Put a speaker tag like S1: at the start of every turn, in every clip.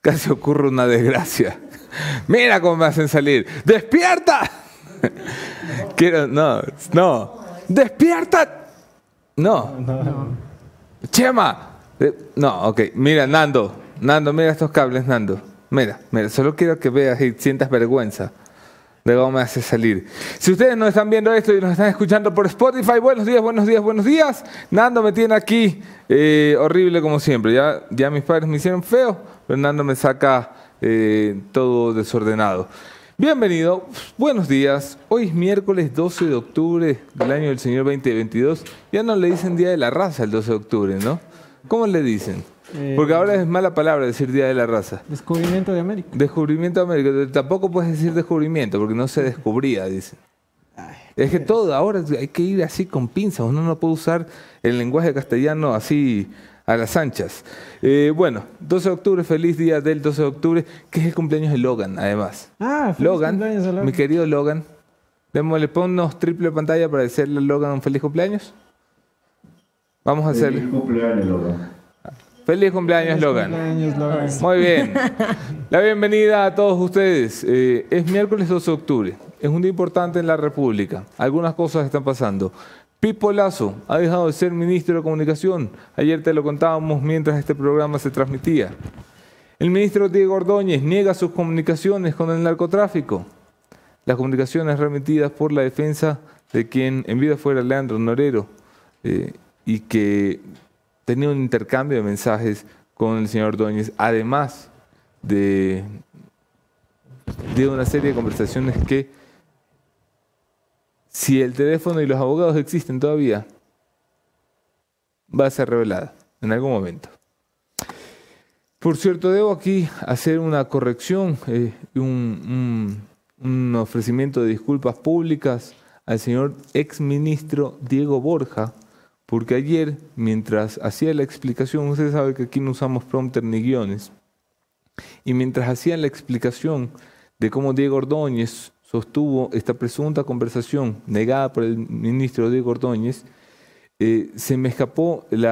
S1: Casi ocurre una desgracia. Mira cómo me hacen salir. ¡Despierta! Quiero, no, no. ¡Despierta! No. Chema. No, ok. Mira, Nando. Nando, mira estos cables, Nando. Mira, mira, solo quiero que veas y sientas vergüenza de cómo me salir. Si ustedes no están viendo esto y nos están escuchando por Spotify, buenos días, buenos días, buenos días. Nando me tiene aquí eh, horrible como siempre. Ya, ya mis padres me hicieron feo, pero Nando me saca eh, todo desordenado. Bienvenido, buenos días. Hoy es miércoles 12 de octubre del año del Señor 2022. Ya no le dicen Día de la Raza el 12 de octubre, ¿no? ¿Cómo le dicen?
S2: Eh,
S1: Porque ahora es mala palabra decir Día de la Raza.
S2: Descubrimiento de América.
S1: Descubrimiento de América. Tampoco puedes decir descubrimiento porque no se descubría, dicen. Es que todo, ahora hay que ir así con pinzas. Uno no puede usar el lenguaje castellano así a las anchas. Eh, bueno, 12 de octubre, feliz día del 12 de octubre, que es el cumpleaños de Logan, además.
S2: Ah, feliz
S1: Logan,
S2: cumpleaños a Logan.
S1: mi querido Logan. Démosle, ponnos triple pantalla para decirle a Logan un feliz cumpleaños. Vamos a hacerle.
S3: Feliz cumpleaños, Logan.
S1: Feliz cumpleaños, Logan.
S2: Cumpleaños, Logan.
S1: Muy bien. La bienvenida a todos ustedes. Eh, es miércoles 12 de octubre. Es un día importante en la República. Algunas cosas están pasando. Pipo Lazo ha dejado de ser ministro de Comunicación. Ayer te lo contábamos mientras este programa se transmitía. El ministro Diego Ordóñez niega sus comunicaciones con el narcotráfico. Las comunicaciones remitidas por la defensa de quien en vida fuera Leandro Norero eh, y que tenía un intercambio de mensajes con el señor Ordóñez, además de, de una serie de conversaciones que, si el teléfono y los abogados existen todavía, va a ser revelada en algún momento. Por cierto, debo aquí hacer una corrección, eh, un, un- ofrecimiento de disculpas públicas al señor exministro Diego Borja, porque ayer, mientras hacía la explicación, usted sabe que aquí no usamos prompter ni guiones, y mientras hacía la explicación de cómo Diego Ordóñez sostuvo esta presunta conversación negada por el ministro Diego Ordóñez, eh, se me escapó el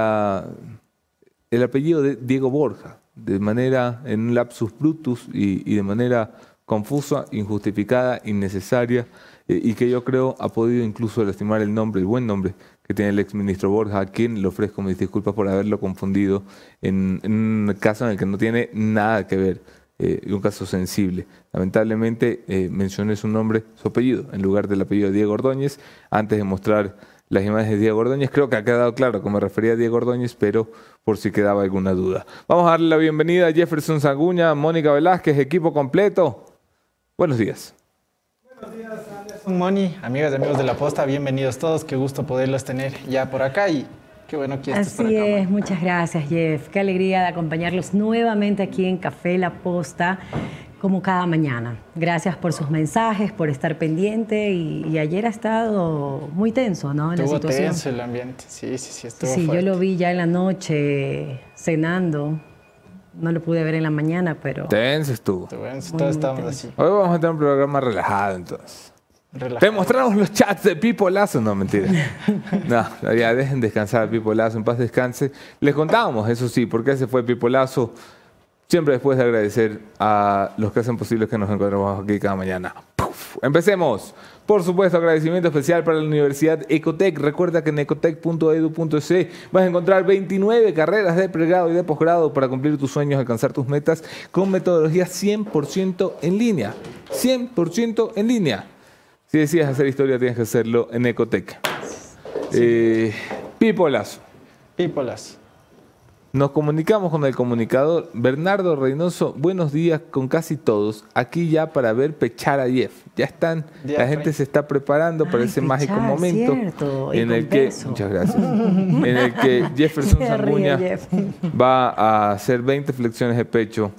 S1: apellido de Diego Borja, de manera, en un lapsus brutus y, y de manera confusa, injustificada, innecesaria, eh, y que yo creo ha podido incluso lastimar el nombre, el buen nombre que tiene el exministro Borja, a quien le ofrezco mis disculpas por haberlo confundido en, un caso en el que no tiene nada que ver, eh, un caso sensible. Lamentablemente eh, mencioné su nombre, su apellido, en lugar del apellido de Diego Ordóñez, antes de mostrar las imágenes de Diego Ordóñez. Creo que ha quedado claro que me refería a Diego Ordóñez, pero por si quedaba alguna duda. Vamos a darle la bienvenida a Jefferson Saguña, Mónica Velázquez, equipo completo. Buenos días.
S2: Moni, amigas y amigos de la posta, bienvenidos todos. Qué gusto poderlos tener ya por acá y qué bueno que estés por
S4: Así es, muchas gracias Jeff. Qué alegría de acompañarlos nuevamente aquí en Café La Posta, como cada mañana. Gracias por sus mensajes, por estar pendiente y, y ayer ha estado muy tenso, ¿no? En la
S2: Estuvo
S4: situación.
S2: tenso el ambiente. Sí, sí, sí, estuvo
S4: Sí, yo lo vi ya en la noche cenando. No lo pude ver en la mañana, pero
S1: Tenso estuvo.
S2: Tenso, Todos estábamos así.
S1: Hoy vamos a tener un programa relajado entonces. Te
S2: relajados.
S1: mostramos los chats de Pipo Lazo. No, mentira. No, ya dejen descansar a Pipo Lazo, en paz descanse. Les contábamos, eso sí, por qué se fue Pipo Lazo. Siempre después de agradecer a los que hacen posible que nos encontremos aquí cada mañana. Puf. Empecemos. Por supuesto, agradecimiento especial para la Universidad Ecotec. Recuerda que en ecotec.edu.c vas a encontrar 29 carreras de pregrado y de posgrado para cumplir tus sueños, alcanzar tus metas con metodología 100% en línea. 100% en línea. Si decías hacer historia, tienes que hacerlo en Ecotec. Eh, Pipo Lazo.
S2: Pípolas.
S1: Nos comunicamos con el comunicador Bernardo Reynoso. Buenos días con casi todos. Aquí ya para ver Pechar a Jeff. Ya están, la gente se está preparando para
S4: Ay,
S1: ese mágico momento
S4: cierto,
S1: en el que
S4: peso.
S1: muchas gracias. en el que Jefferson
S4: Jeff.
S1: va a hacer 20 flexiones de pecho.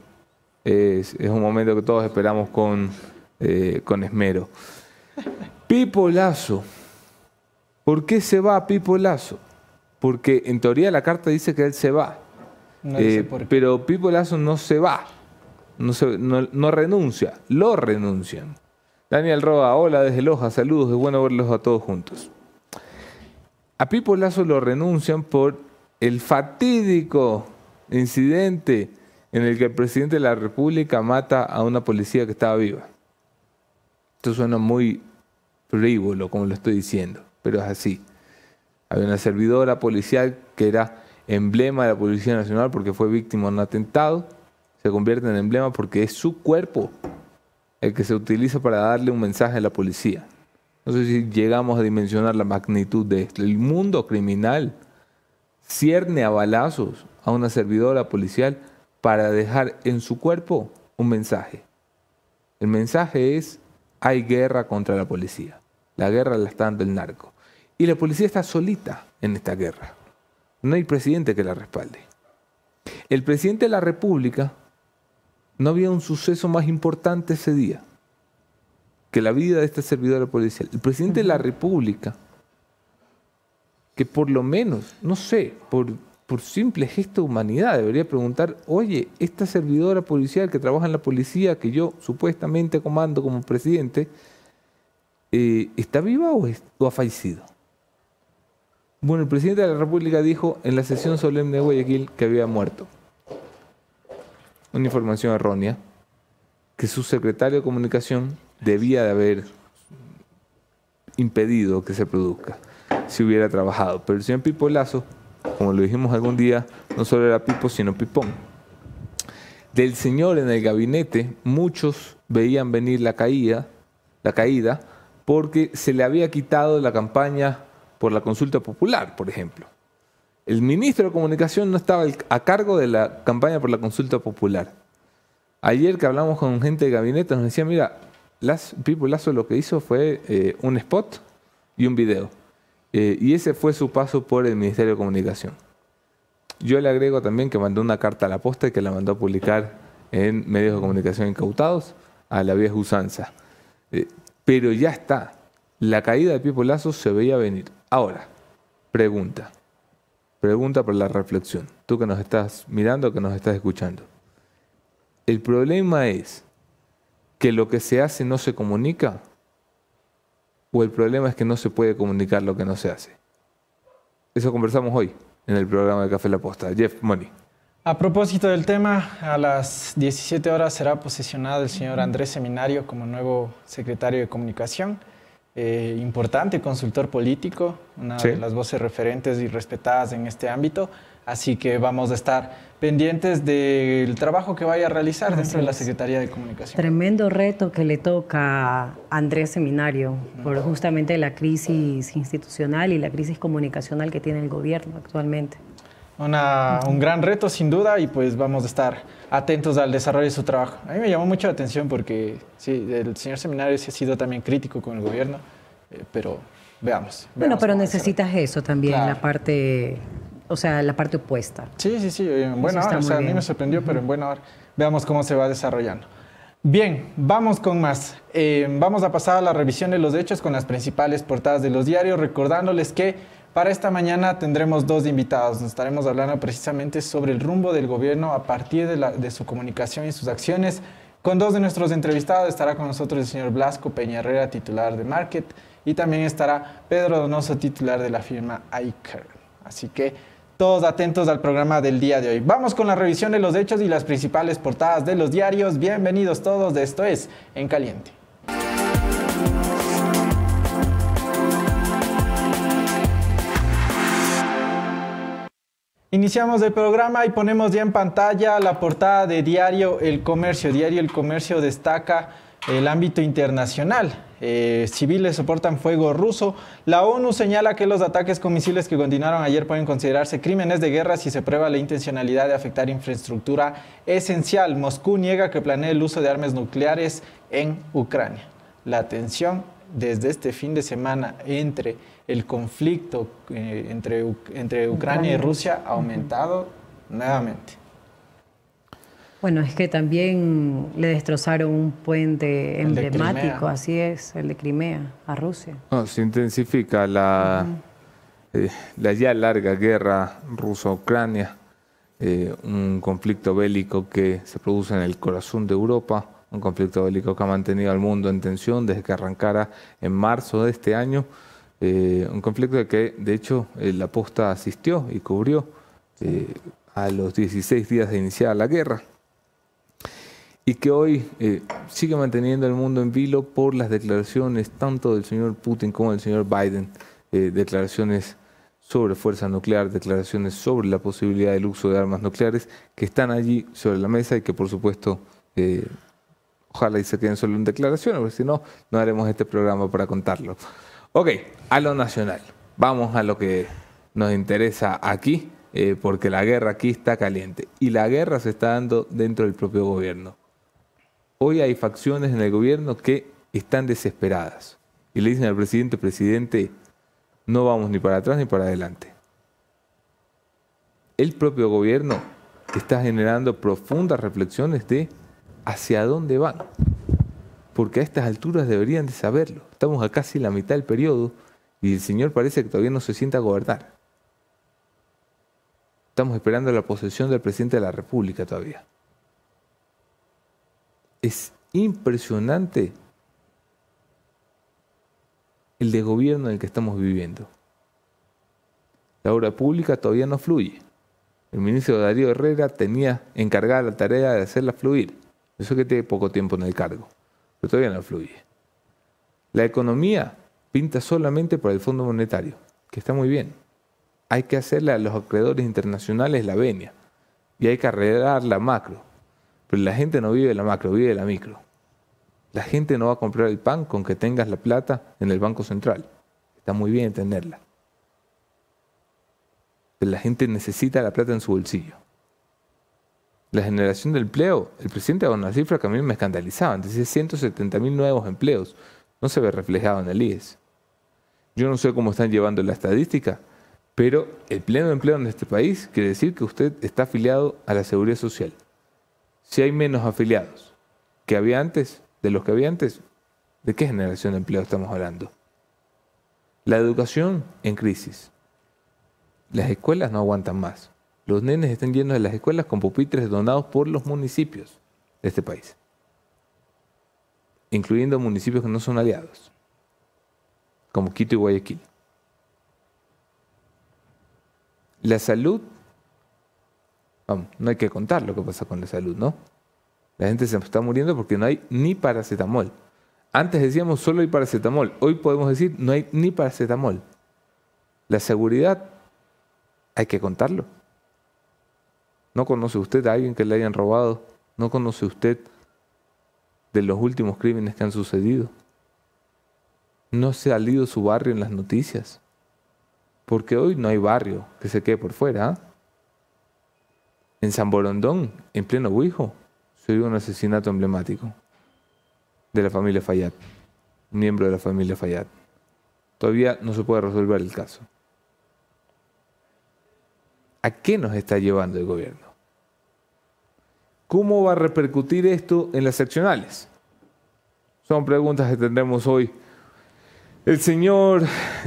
S1: Es, es un momento que todos esperamos con, eh, con esmero. Pipo Lazo. ¿Por qué se va Pipo Lazo? Porque en teoría la carta dice que él se va.
S2: No
S1: Eh,
S2: por
S1: pero Pipo Lazo no se va, no, se- no- no renuncia, lo renuncian. Daniel Roa, hola desde Loja, saludos, es bueno verlos a todos juntos. A Pipo Lazo lo renuncian por el fatídico incidente en el que el presidente de la República mata a una policía que estaba viva. Esto suena muy frívolo, como lo estoy diciendo, pero es así. Había una servidora policial que era emblema de la Policía Nacional porque fue víctima de un atentado. Se convierte en emblema porque es su cuerpo el que se utiliza para darle un mensaje a la policía. No sé si llegamos a dimensionar la magnitud de esto. El mundo criminal cierne a balazos a una servidora policial para dejar en su cuerpo un mensaje. El mensaje es, hay guerra contra la policía. La guerra la está dando el narco. Y la policía está solita en esta guerra. No hay presidente que la respalde. El presidente de la República no había un suceso más importante ese día que la vida de esta servidora policial. El presidente de la República, que por lo menos, no sé, por, por simple gesto de humanidad, debería preguntar, oye, esta servidora policial que trabaja en la policía, que yo supuestamente comando como presidente, eh, ¿está viva o, o ha fallecido? Bueno, el presidente de la República dijo en la sesión solemne de Guayaquil que había muerto. Una información errónea, que su secretario de comunicación debía de haber impedido que se produzca si hubiera trabajado. Pero el señor Pipo Lazo, como lo dijimos algún día, no solo era Pipo, sino Pipón. Del señor en el gabinete, muchos veían venir la caída, la caída, porque se le había quitado la campaña por la consulta popular, por ejemplo. El ministro de Comunicación no estaba a cargo de la campaña por la consulta popular. Ayer que hablamos con gente de gabinete nos decía, mira, Pipo Lazo lo que hizo fue eh, un spot y un video. Eh, y ese fue su paso por el Ministerio de Comunicación. Yo le agrego también que mandó una carta a la posta y que la mandó a publicar en medios de comunicación incautados a la vieja usanza. Eh, pero ya está. La caída de Pipo Lazo se veía venir. Ahora, pregunta. Pregunta para la reflexión. Tú que nos estás mirando, que nos estás escuchando. El problema es que lo que se hace no se comunica o el problema es que no se puede comunicar lo que no se hace. Eso conversamos hoy en el programa de Café La Posta. Jeff Money.
S2: A propósito del tema, a las 17 horas será posesionado el señor Andrés Seminario como nuevo secretario de Comunicación. Eh, importante consultor político, una
S1: Sí.
S2: de las voces referentes y respetadas en este ámbito. Así que vamos a estar pendientes del trabajo que vaya a realizar
S4: Así
S2: dentro de la. Secretaría de Comunicación.
S4: Tremendo reto que le toca a Andrés Seminario por justamente la crisis institucional y la crisis comunicacional que tiene el gobierno actualmente.
S2: Una- un gran reto sin duda y pues vamos a estar atentos al desarrollo de su trabajo. A mí me llamó mucho la atención porque sí, el señor Seminario sí ha sido también crítico con el gobierno, eh, pero veamos.
S4: Bueno, pero necesitas eso también,
S2: Claro.
S4: la parte, o sea, la parte opuesta.
S2: Sí, sí, sí, en buena
S4: está
S2: hora. O sea, a mí me sorprendió, pero en buena hora. Veamos cómo se va desarrollando. Bien, vamos con más. Eh, vamos a pasar a la revisión de los hechos con las principales portadas de los diarios, recordándoles que para esta mañana tendremos dos invitados. Nos estaremos hablando precisamente sobre el rumbo del gobierno a partir de, la- de su comunicación y sus acciones. Con dos de nuestros entrevistados estará con nosotros el señor Blasco Peña Herrera, titular de Market, y también estará Pedro Donoso, titular de la firma iCare. Así que todos atentos al programa del día de hoy. Vamos con la revisión de los hechos y las principales portadas de los diarios. Bienvenidos todos de esto es En Caliente. Iniciamos el programa y ponemos ya en pantalla la portada de Diario El Comercio. Diario El Comercio destaca el ámbito internacional. Eh, civiles soportan fuego ruso. La ONU señala que los ataques con misiles que continuaron ayer pueden considerarse crímenes de guerra si se prueba la intencionalidad de afectar infraestructura esencial. Moscú niega que planee el uso de armas nucleares en Ucrania. La tensión desde este fin de semana entre el conflicto eh, entre, entre Ucrania y. Rusia ha aumentado nuevamente.
S4: Bueno, es que también le destrozaron un puente emblemático, así es, el de Crimea, a Rusia.
S1: No, se intensifica la, eh, la ya larga guerra ruso-ucrania, eh, un conflicto bélico que se produce en el corazón de Europa, un conflicto bélico que ha mantenido al mundo en tensión desde que arrancara en marzo de este año, eh, un conflicto que de hecho eh, la posta asistió y cubrió eh, a los 16 días de iniciar la guerra. Y que hoy eh, sigue manteniendo el mundo en vilo por las declaraciones tanto del señor Putin como del señor Biden, eh, declaraciones sobre fuerza nuclear, declaraciones sobre la posibilidad del uso de armas nucleares que están allí sobre la mesa y que por supuesto eh, ojalá y se queden solo en declaraciones, porque si no, no haremos este programa para contarlo. Ok, a lo nacional. Vamos a lo que nos interesa aquí, porque la guerra aquí está caliente. Y la guerra se está dando dentro del propio gobierno. Hoy hay facciones en el gobierno que están desesperadas y le dicen al presidente, presidente, no vamos ni para atrás ni para adelante. El propio gobierno está generando profundas reflexiones de hacia dónde van. Porque a estas alturas deberían de saberlo. Estamos a casi la mitad del periodo y el señor parece que todavía no se sienta a gobernar. Estamos esperando la posesión del presidente de la República todavía. Es impresionante el de gobierno en el que estamos viviendo. La obra pública todavía no fluye. El ministro Darío Herrera tenía encargada la tarea de hacerla fluir. Eso que tiene poco tiempo en el cargo, pero todavía no fluye. La economía pinta solamente por el Fondo Monetario, que está muy bien. Hay que hacerle a los acreedores internacionales la venia y hay que arreglar la macro. Pero la gente no vive de la macro, vive de la micro. La gente no va a comprar el pan con que tengas la plata en el Banco Central. Está muy bien tenerla. Pero la gente necesita la plata en su bolsillo. La generación de empleo, el presidente daba una cifra que a mí me escandalizaba. Decía 170 mil nuevos empleos. No se ve reflejado en el IES. Yo no sé cómo están llevando la estadística, pero el pleno empleo en este país quiere decir que usted está afiliado a la seguridad social si hay menos afiliados que había antes, de los que había antes, ¿de qué generación de empleo estamos hablando? La educación en crisis. Las escuelas no aguantan más. Los nenes están llenos de las escuelas con pupitres donados por los municipios de este país, incluyendo municipios que no son aliados, como Quito y Guayaquil. La salud no hay que contar lo que pasa con la salud, ¿no? La gente se está muriendo porque no hay ni paracetamol. Antes decíamos solo hay paracetamol. Hoy podemos decir no hay ni paracetamol. La seguridad hay que contarlo. ¿No conoce usted a alguien que le hayan robado? ¿No conoce usted de los últimos crímenes que han sucedido? ¿No se ha salido su barrio en las noticias? Porque hoy no hay barrio que se quede por fuera. ¿ah? En San Borondón, en pleno Huijo, se dio un asesinato emblemático de la familia Fayad, un miembro de la familia Fayad. Todavía no se puede resolver el caso. ¿A qué nos está llevando el gobierno? ¿Cómo va a repercutir esto en las seccionales? Son preguntas que tendremos hoy el señor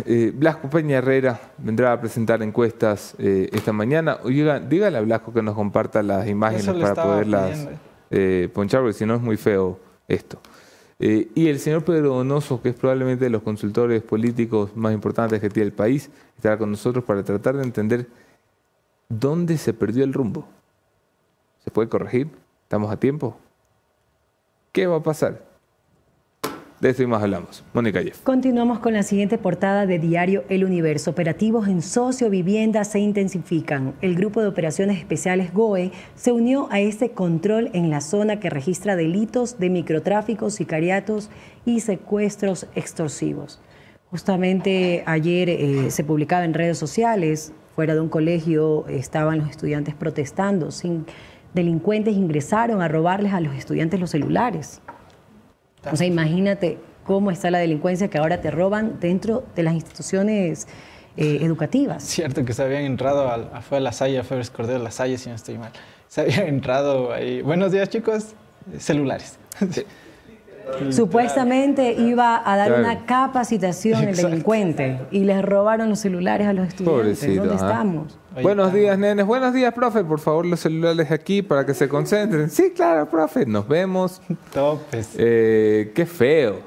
S1: eh, Blasco Peña Herrera vendrá a presentar encuestas eh, esta mañana. Oiga, dígale a Blasco que nos comparta las imágenes para poderlas eh, ponchar, porque si no es muy feo esto. y el señor Pedro Donoso, que es probablemente de los consultores políticos más importantes que tiene el país, estará con nosotros para tratar de entender dónde se perdió el rumbo. ¿Se puede corregir? ¿Estamos a tiempo? ¿Qué va a pasar? De esto y más hablamos. Mónica Jeff.
S4: Continuamos con la siguiente portada de Diario El Universo. Operativos en socio-vivienda se intensifican. El Grupo de Operaciones Especiales GOE se unió a este control en la zona que registra delitos de microtráfico, sicariatos y secuestros extorsivos. Justamente ayer eh, se publicaba en redes sociales, fuera de un colegio estaban los estudiantes protestando. Sin delincuentes ingresaron a robarles a los estudiantes los celulares. O sea, imagínate cómo está la delincuencia que ahora te roban dentro de las instituciones eh, educativas.
S2: Cierto que se habían entrado a, fue a la Salle, fue Cordero La Salle, si no estoy mal. Se habían entrado ahí. Buenos días, chicos. Celulares.
S4: Supuestamente iba a dar una capacitación el delincuente y les robaron los celulares a los estudiantes. ¿Dónde ¿ah? estamos?
S1: Buenos días, nenes. Buenos días, profe. Por favor, los celulares aquí para que se concentren. Sí, claro, profe. Nos vemos.
S2: Topes.
S1: Eh, qué feo.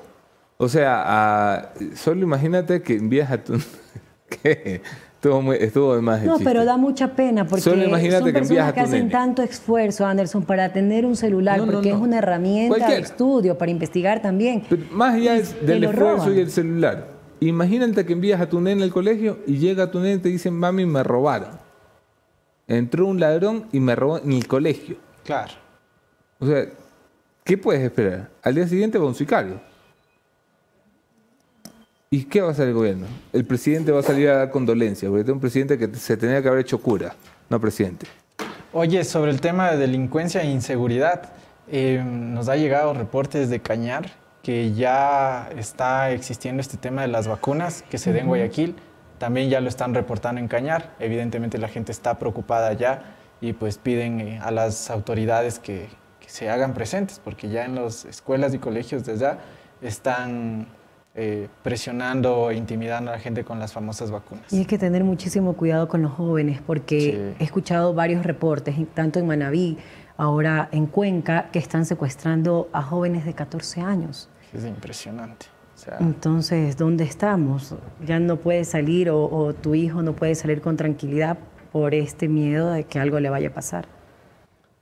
S1: O sea, solo imagínate que envías a tu... ¿Qué? Estuvo, muy- estuvo de más el
S4: No,
S1: chiste.
S4: pero da mucha pena porque
S1: Solo imagínate
S4: son
S1: que envías
S4: personas que
S1: tu
S4: hacen
S1: nene.
S4: tanto esfuerzo, Anderson, para tener un celular,
S1: No, no,
S4: porque
S1: no.
S4: es una herramienta de estudio, para investigar también.
S1: Pero más allá
S4: Y
S1: es
S4: te
S1: del esfuerzo
S4: roban.
S1: y el celular. Imagínate que envías a tu nene al colegio y llega tu nene y te dice, mami, me robaron. Entró un ladrón y me robó en el colegio.
S2: Claro.
S1: O sea, ¿qué puedes esperar? Al día siguiente va un sicario. ¿Y qué va a hacer el gobierno? El presidente va a salir a dar condolencias, porque es un presidente que se tenía que haber hecho cura, no presidente.
S2: Oye, sobre el tema de delincuencia e inseguridad, eh, nos ha llegado reportes de Cañar que ya está existiendo este tema de las vacunas que se den en Guayaquil. También ya lo están reportando en Cañar. Evidentemente la gente está preocupada ya y pues piden eh, a las autoridades que, que se hagan presentes porque ya en las escuelas y colegios desde ya están eh, presionando e intimidando a la gente con las famosas vacunas.
S4: Y hay que tener muchísimo cuidado con los jóvenes porque
S2: Sí.
S4: he escuchado varios reportes, tanto en Manabí, ahora en Cuenca, que están secuestrando a jóvenes de 14 años.
S2: Es impresionante. O sea,
S4: Entonces, ¿dónde estamos? Ya no puedes salir o, o tu hijo no puede salir con tranquilidad por este miedo de que algo le vaya a pasar.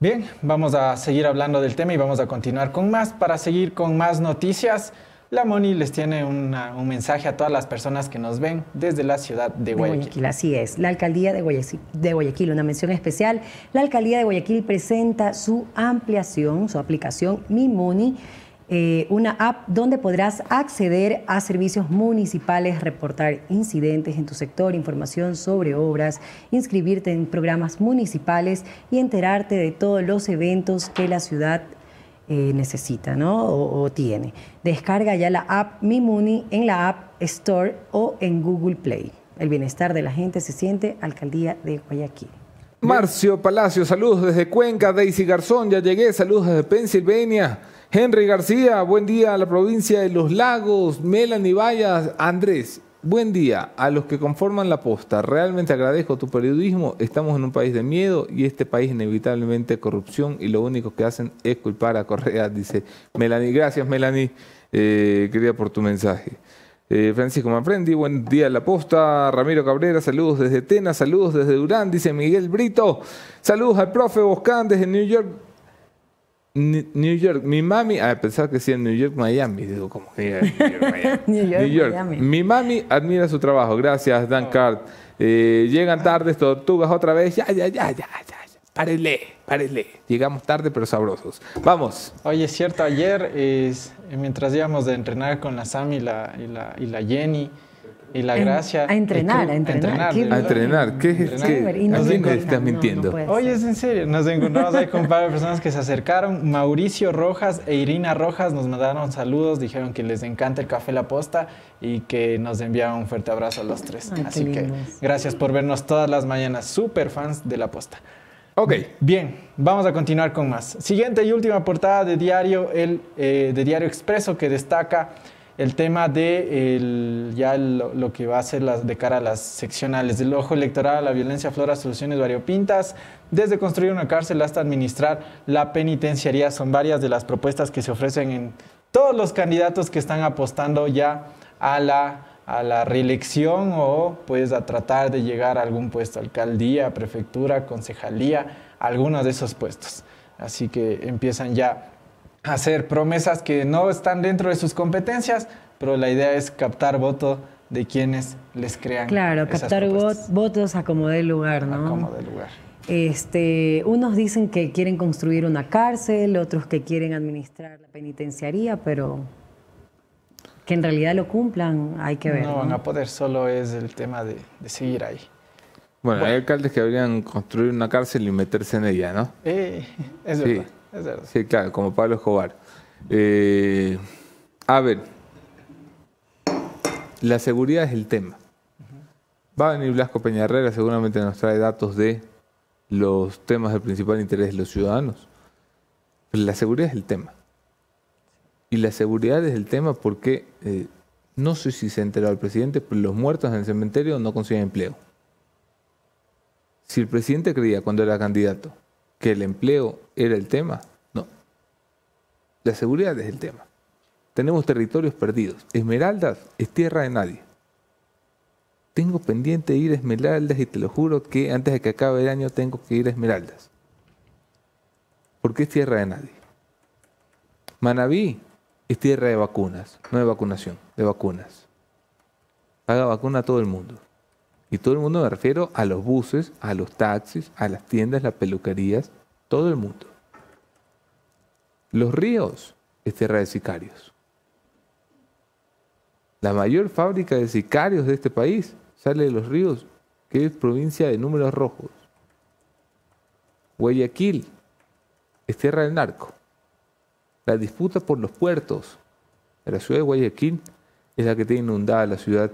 S2: Bien, vamos a seguir hablando del tema y vamos a continuar con más. Para seguir con más noticias, la Moni les tiene una- un mensaje a todas las personas que nos ven desde la ciudad de
S4: De
S2: Guayaquil.
S4: Guayaquil, así es. La alcaldía de Guayaquil, de Guayaquil, una mención especial. La alcaldía de Guayaquil presenta su ampliación, su aplicación Mi Muni, eh, una app donde podrás acceder a servicios municipales, reportar incidentes en tu sector, información sobre obras, inscribirte en programas municipales y enterarte de todos los eventos que la ciudad eh, necesita ¿no? o, tiene. Descarga ya la app Mi Muni en la App Store o en Google Play. El bienestar de la gente se siente Alcaldía de Guayaquil.
S1: Marcio Palacio, saludos desde Cuenca. Daisy Garzón, ya llegué, saludos desde Pensilvania. Henry García, buen día a la provincia de Los Lagos. Melanie Vallas, Andrés, buen día a los que conforman la posta. Realmente agradezco tu periodismo. Estamos en un país de miedo y este país inevitablemente corrupción y lo único que hacen es culpar a Correa, dice Melanie. Gracias, Melanie, eh, querida por tu mensaje. Eh, Francisco Manfrendi, buen día la posta. Ramiro Cabrera, saludos desde Tena, saludos desde Durán, dice Miguel Brito. Saludos al profe Boscán desde New York. New York, mi mami, a pensar que sí en New York, Miami, digo, como que New York, Miami.
S4: New York,
S1: New York.
S4: Miami.
S1: Mi mami admira su trabajo, gracias Dan Card. Eh, llegan tardes, tortugas otra vez, ya, ya, ya, ya, ya, ya. Párele, párele. Llegamos tarde pero sabrosos. Vamos.
S2: Oye, es cierto, ayer es- mientras íbamos de entrenar con la Sam y la, y la, y la Jenny y la
S4: En-
S2: Gracia.
S4: a entrenar, a entrenar,
S1: A entrenar, ¿qué es?
S4: No
S1: ¿A quién estás mintiendo?
S4: no
S2: Oye, es en serio, nos encontramos ahí con un par de personas que se acercaron. Mauricio Rojas e Irina Rojas nos mandaron saludos, dijeron que les encanta el café La Posta y que nos enviaban un fuerte abrazo a los tres.
S4: Ay,
S2: Así que gracias por vernos todas las mañanas, súper fans de La Posta.
S1: Ok.
S2: Bien, vamos a continuar con más. Siguiente y última portada de Diario, el, eh, de Diario Expreso que destaca el tema de el- ya lo, que va a ser de cara a las seccionales del ojo electoral, la violencia aflora soluciones variopintas, desde construir una cárcel hasta administrar la penitenciaría. Son varias de las propuestas que se ofrecen en todos los candidatos que están apostando ya a la, a la reelección o pues a tratar de llegar a algún puesto, alcaldía, prefectura, concejalía, algunos de esos puestos. Así que empiezan ya hacer promesas que no están dentro de sus competencias, pero la idea es captar voto de quienes les crean.
S4: Claro,
S2: esas
S4: captar
S2: propuestas.
S4: vo- votos a como dé lugar,
S2: A
S4: ¿no?
S2: como de lugar.
S4: Este, unos dicen que quieren construir una cárcel, otros que quieren administrar la penitenciaría, pero que en realidad lo cumplan, hay que ver.
S2: no
S4: ¿no?
S2: van a poder, solo es el tema de, de seguir ahí.
S1: Bueno, hay alcaldes que habrían construir una cárcel y meterse en ella, ¿no?
S2: Eh, es
S1: Sí.
S2: verdad,
S1: Sí, claro, como Pablo Escobar. Eh, a ver, la seguridad es el tema. Va a venir Blasco Peñarrera, seguramente nos trae datos de los temas de principal interés de los ciudadanos. Pero la seguridad es el tema. Y la seguridad es el tema porque, eh, no sé si se enteró el presidente, pero los muertos en el cementerio no consiguen empleo. Si el presidente creía cuando era candidato que el empleo era el tema, no. La seguridad es el tema. Tenemos territorios perdidos. Esmeraldas es tierra de nadie. tengo pendiente ir a Esmeraldas y te lo juro que antes de que acabe el año tengo que ir a Esmeraldas. Porque es tierra de nadie. Manabí es tierra de vacunas, no de vacunación, de vacunas. Paga vacuna a todo el mundo. Y todo el mundo me refiero a los buses, a los taxis, a las tiendas, las peluquerías, todo el mundo. Los ríos es tierra de sicarios. La mayor fábrica de sicarios de este país sale de los ríos, que es provincia de números rojos. Guayaquil es tierra del narco. La disputa por los puertos de la ciudad de Guayaquil es la que tiene inundada la ciudad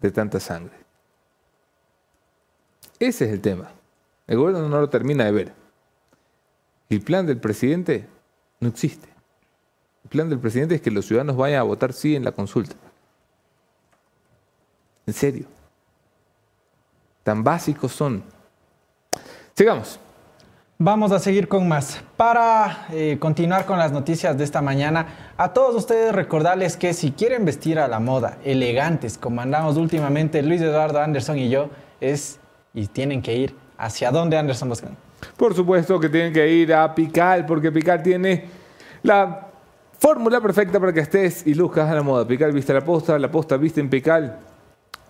S1: de tanta sangre. Ese es el tema. El gobierno no lo termina de ver. El plan del presidente no existe. El plan del presidente es que los ciudadanos vayan a votar sí en la consulta. En serio. Tan básicos son. Sigamos.
S2: Vamos a seguir con más. Para eh, continuar con las noticias de esta mañana, a todos ustedes recordarles que si quieren vestir a la moda, elegantes, como andamos últimamente Luis Eduardo Anderson y yo, es y tienen que ir hacia dónde Anderson Boscan.
S1: Por supuesto que tienen que ir a Pical, porque Pical tiene la fórmula perfecta para que estés y luzcas a la moda. Pical viste la posta, la posta viste en Pical.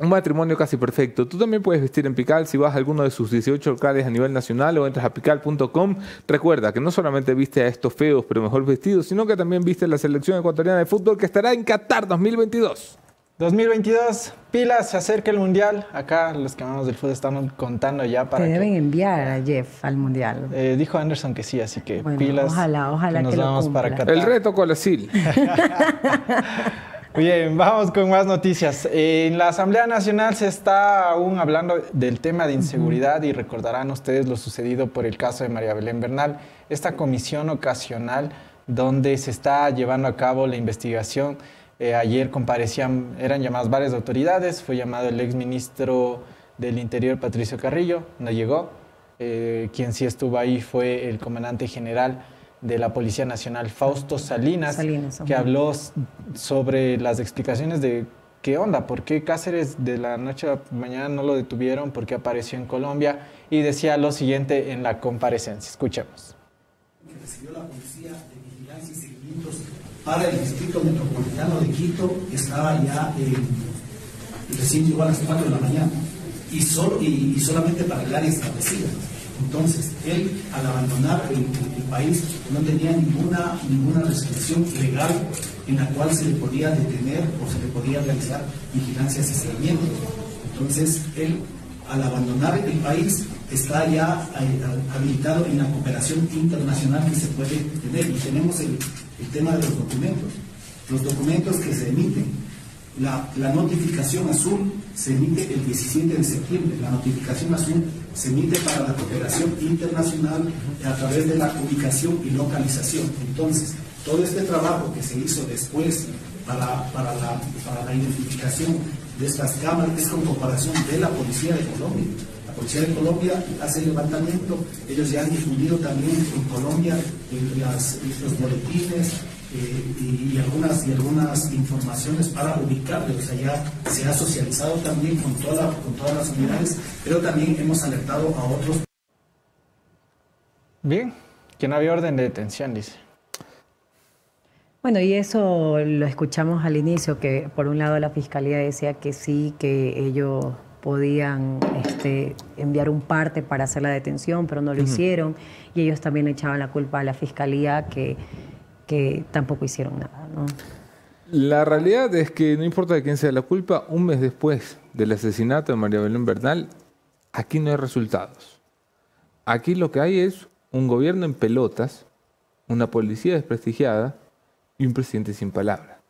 S1: Un matrimonio casi perfecto. Tú también puedes vestir en Pical si vas a alguno de sus 18 locales a nivel nacional o entras a pical.com. Recuerda que no solamente viste a estos feos pero mejor vestidos, sino que también viste a la selección ecuatoriana de fútbol que estará en Qatar 2022.
S2: 2022, pilas, se acerca el mundial. Acá los que amamos del fútbol estamos contando ya para.
S4: Te
S2: que-
S4: deben enviar a Jeff al mundial.
S2: Eh, dijo Anderson que sí, así que
S4: Bueno,
S2: pilas.
S4: ojalá, ojalá
S2: nos
S4: que lo
S2: vamos para. Qatar.
S1: El reto Colasil.
S2: Bien, vamos con más noticias. En la Asamblea Nacional se está aún hablando del tema de inseguridad y recordarán ustedes lo sucedido por el caso de María Belén Bernal, esta comisión ocasional donde se está llevando a cabo la investigación. Eh, ayer comparecían, eran llamadas varias autoridades, fue llamado el exministro del Interior, Patricio Carrillo, no llegó. Eh, quien sí estuvo ahí fue el comandante general de la Policía Nacional, Fausto Salinas,
S4: Salinas,
S2: que habló sobre las explicaciones de qué onda, por qué Cáceres de la noche a la mañana no lo detuvieron, por qué apareció en Colombia y decía lo siguiente en la comparecencia. Escuchemos.
S3: que recibió la Policía de Vigilancia y Seguimientos para el Distrito Metropolitano de Quito estaba ya en, recién llegó a las 4 de la mañana y, solo, y, solamente para el área establecida. Entonces, él al abandonar el, país no tenía ninguna, ninguna restricción legal en la cual se le podía detener o se le podía realizar vigilancias y seguimientos. Entonces, él al abandonar el país está ya eh, habilitado en la cooperación internacional que se puede tener y tenemos el, el tema de los documentos. Los documentos que se emiten, la, notificación azul se emite el 17 de septiembre, la notificación azul se emite para la cooperación internacional a través de la ubicación y localización. Entonces, todo este trabajo que se hizo después para, para, la, para la identificación de estas cámaras es con comparación de la Policía de Colombia. Policía de Colombia hace el levantamiento, ellos ya han difundido también en Colombia en las- los boletines eh, y, y algunas, y algunas informaciones para ubicarlos. O sea, ya se ha socializado también con, toda la- con todas las unidades, pero también hemos alertado a otros
S2: Bien, que no había orden de detención, dice.
S4: Bueno, y eso lo escuchamos al inicio, que por un lado la fiscalía decía que sí, que ellos podían este, enviar un parte para hacer la detención, pero no lo hicieron, y ellos también echaban la culpa a la fiscalía que, que tampoco hicieron nada. ¿no?
S1: La realidad es que no importa de quién sea la culpa, un mes después del asesinato de María Belén Bernal, aquí no hay resultados. Aquí lo que hay es un gobierno en pelotas, una policía desprestigiada y un presidente sin palabra.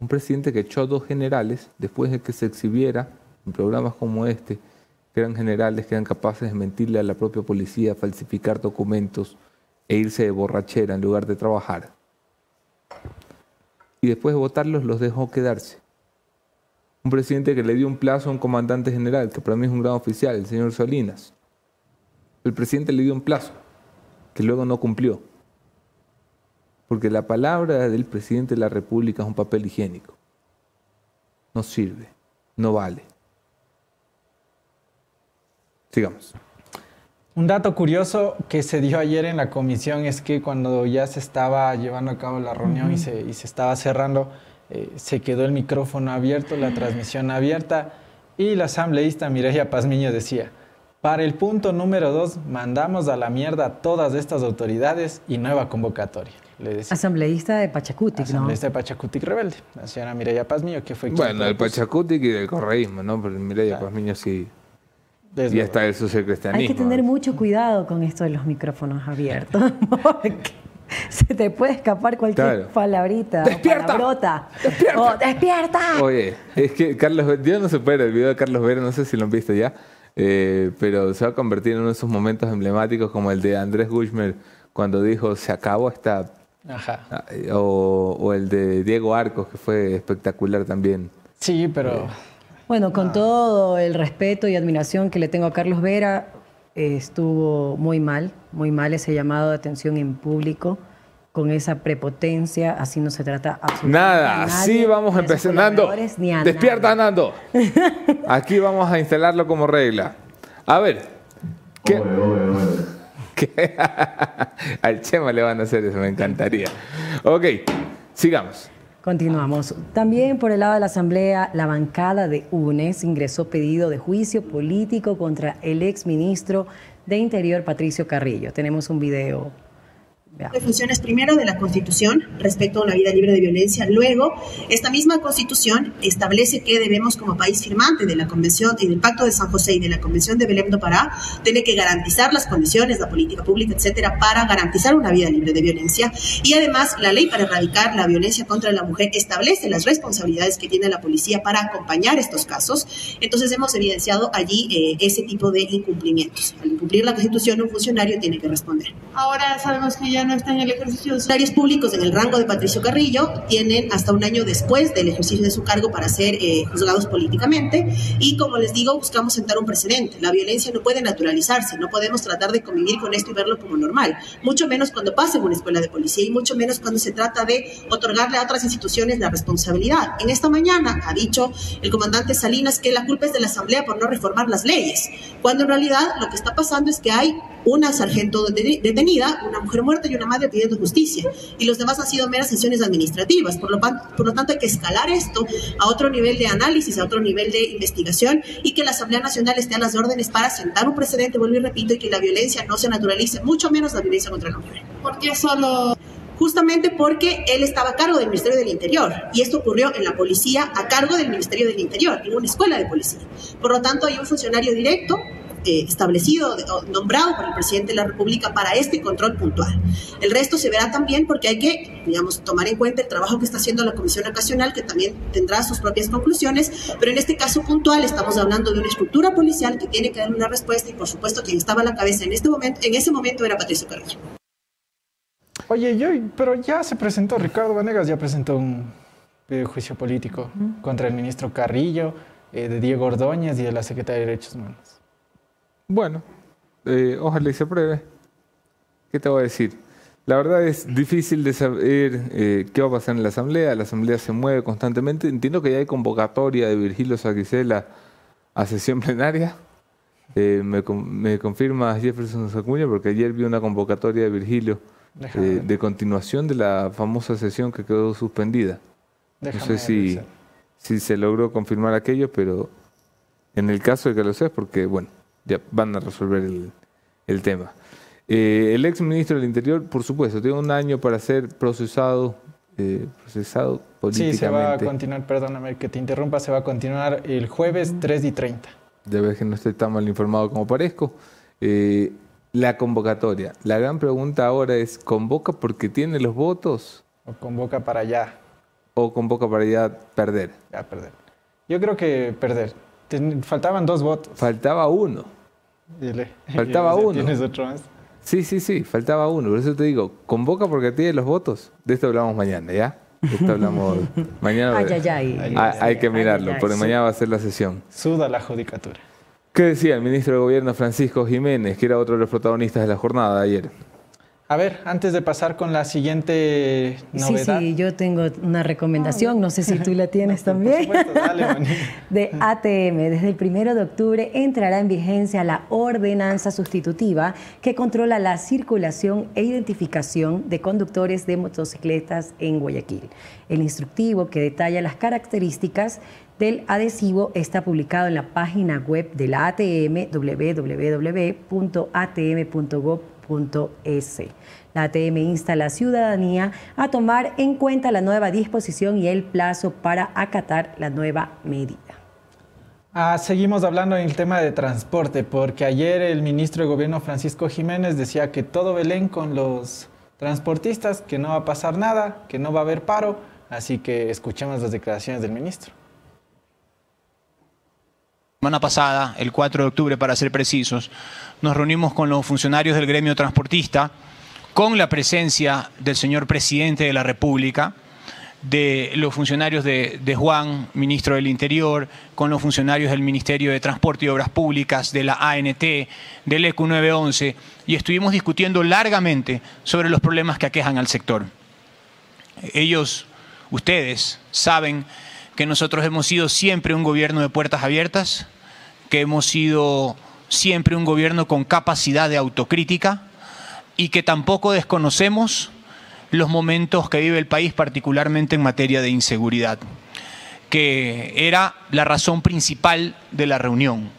S1: Un presidente que echó a dos generales después de que se exhibiera en programas como este, que eran generales que eran capaces de mentirle a la propia policía, falsificar documentos e irse de borrachera en lugar de trabajar y después de votarlos los dejó quedarse. Un presidente que le dio un plazo a un comandante general, que para mí es un gran oficial, el señor Salinas. El presidente le dio un plazo, que luego no cumplió. Porque la palabra del presidente de la República es un papel higiénico. No sirve, no vale. Sigamos.
S2: Un dato curioso que se dio ayer en la comisión es que cuando ya se estaba llevando a cabo la reunión y, se, y se estaba cerrando, eh, se quedó el micrófono abierto, la transmisión abierta y la asambleísta Mireya Pazmiño decía, para el punto número dos, mandamos a la mierda a todas estas autoridades y nueva convocatoria. Le decía.
S4: Asambleísta de Pachacutic, ¿no?
S2: Asambleísta de Pachacutic Rebelde, la señora Mireya Pazmiño, que fue quien
S1: Bueno, del
S2: propuso
S1: Pachacutic y del correísmo, ¿no? Pero Mireya Pazmiño sí.
S2: Desde-
S1: Y hasta el socialcristianismo.
S4: Hay que tener mucho cuidado con esto de los micrófonos abiertos, porque se te puede escapar cualquier
S1: Claro.
S4: palabrita,
S1: ¡Despierta!
S4: o. ¡Despierta! ¡Despierta!
S1: Oye, es que Carlos, yo no se puede, el video de Carlos Vera, no sé si lo han visto ya, eh, pero se va a convertir en uno de esos momentos emblemáticos como el de Andrés Gushmer cuando dijo se acabó esta,
S2: Ajá.
S1: ah, o, o el de Diego Arcos que fue espectacular también.
S2: Sí, pero
S4: Bueno, con todo el respeto y admiración que le tengo a Carlos Vera, eh, estuvo muy mal, muy mal ese llamado de atención en público, con esa prepotencia, así no se trata absolutamente
S1: Nada, así vamos a empezar. Nando,
S4: a
S1: despierta
S4: nadie.
S1: Nando. Aquí vamos a instalarlo como regla. A ver, ¿qué? ¿Qué? Al Chema le van a hacer eso, me encantaría. Ok, sigamos.
S4: Continuamos. También por el lado de la Asamblea, la bancada de UNES ingresó pedido de juicio político contra el exministro de Interior, Patricio Carrillo. Tenemos un video.
S5: De funciones primero de la Constitución respecto a una vida libre de violencia. Luego, esta misma Constitución establece que debemos, como país firmante de la Convención y del Pacto de San José y de la Convención de Belém do Pará, tiene que garantizar las condiciones, la política pública, etcétera, para garantizar una vida libre de violencia. Y además, la ley para erradicar la violencia contra la mujer establece las responsabilidades que tiene la policía para acompañar estos casos. Entonces, hemos evidenciado allí eh, ese tipo de incumplimientos. Al incumplir la Constitución, un funcionario tiene que responder.
S6: Ahora sabemos que ya no está en el ejercicio de su
S5: funcionarios públicos en el rango de Patricio Carrillo tienen hasta un año después del ejercicio de su cargo para ser eh, juzgados políticamente y como les digo buscamos sentar un precedente. La violencia no puede naturalizarse, no podemos tratar de convivir con esto y verlo como normal, mucho menos cuando pasa en una escuela de policía y mucho menos cuando se trata de otorgarle a otras instituciones la responsabilidad. En esta mañana ha dicho el comandante Salinas que la culpa es de la Asamblea por no reformar las leyes, cuando en realidad lo que está pasando es que hay una sargento de- detenida, una mujer muerta y una madre pidiendo justicia. Y los demás han sido meras sesiones administrativas. Por lo, por lo tanto, hay que escalar esto a otro nivel de análisis, a otro nivel de investigación y que la Asamblea Nacional esté a las órdenes para sentar un precedente, vuelvo y repito, y que la violencia no se naturalice, mucho menos la violencia contra la mujer.
S6: ¿Por qué solo
S5: Justamente porque él estaba a cargo del Ministerio del Interior y esto ocurrió en la policía a cargo del Ministerio del Interior, en una escuela de policía. Por lo tanto, hay un funcionario directo eh, establecido o nombrado por el presidente de la República para este control puntual. El resto se verá también porque hay que, digamos, tomar en cuenta el trabajo que está haciendo la Comisión Ocasional, que también tendrá sus propias conclusiones, pero en este caso puntual estamos hablando de una estructura policial que tiene que dar una respuesta y, por supuesto, quien estaba a la cabeza en este momento, en ese momento era Patricio Carrillo.
S2: Oye, yo, pero ya se presentó, Ricardo Vanegas ya presentó un pedido de juicio político contra el ministro Carrillo, eh, de Diego Ordóñez y de la Secretaría de Derechos Humanos.
S1: Bueno, eh, ojalá y se apruebe. ¿Qué te voy a decir? La verdad es difícil de saber eh, qué va a pasar en la Asamblea. La Asamblea se mueve constantemente. Entiendo que ya hay convocatoria de Virgilio Saquicela a sesión plenaria. Eh, me, me confirma Jefferson Sacuña porque ayer vi una convocatoria de Virgilio eh, de continuación de la famosa sesión que quedó suspendida. No sé si, si se logró confirmar aquello, pero en el caso de que lo es porque, bueno, ya van a resolver el, el tema. Eh, el ex ministro del Interior, por supuesto, tiene un año para ser procesado, eh, procesado
S2: Sí, se va a
S1: políticamente.
S2: continuar, perdóname que te interrumpa, se va a continuar el jueves 3 y 30.
S1: de ver que no estoy tan mal informado como parezco. Eh, la convocatoria. La gran pregunta ahora es, ¿convoca porque tiene los votos
S2: O convoca para ya,
S1: o convoca para ya perder?
S2: ya perder. Yo creo que perder. Ten- faltaban dos votos.
S1: Faltaba uno.
S2: Dile.
S1: Faltaba uno.
S2: ¿Tienes otro más?
S1: Sí, sí, sí, faltaba uno. Por eso te digo, convoca porque tiene los votos. De esto hablamos mañana, ¿ya? De esto hablamos mañana.
S4: Ay, ay, ay.
S1: Hay, hay que mirarlo,
S4: ay, ay.
S1: porque mañana va a ser la sesión.
S2: Suda la judicatura.
S1: ¿Qué decía el ministro de Gobierno Francisco Jiménez, que era otro de los protagonistas de la jornada de ayer?
S2: A ver, antes de pasar con la siguiente novedad.
S4: Sí, sí, yo tengo una recomendación, no sé si tú la tienes
S2: Por
S4: también.
S2: supuesto, dale,
S4: de ATM. Desde el primero de octubre entrará en vigencia la ordenanza sustitutiva que controla la circulación e identificación de conductores de motocicletas en Guayaquil. El instructivo que detalla las características del adhesivo está publicado en la página web de la ATM www.atm.gov.es. La ATM insta a la ciudadanía a tomar en cuenta la nueva disposición y el plazo para acatar la nueva medida.
S2: Ah, seguimos hablando en el tema de transporte, porque ayer el ministro de Gobierno Francisco Jiménez decía que todo Belén con los transportistas, que no va a pasar nada, que no va a haber paro, así que escuchemos las declaraciones del ministro.
S7: Semana pasada, el 4 de octubre para ser precisos, nos reunimos con los funcionarios del gremio transportista, con la presencia del señor presidente de la República, de los funcionarios de, de, Juan, ministro del Interior, con los funcionarios del Ministerio de Transporte y Obras Públicas, de la ANT, del ECU 911, y estuvimos discutiendo largamente sobre los problemas que aquejan al sector. Ellos, ustedes, saben que nosotros hemos sido siempre un gobierno de puertas abiertas, que hemos sido siempre un gobierno con capacidad de autocrítica y que tampoco desconocemos los momentos que vive el país, particularmente en materia de inseguridad, que era la razón principal de la reunión.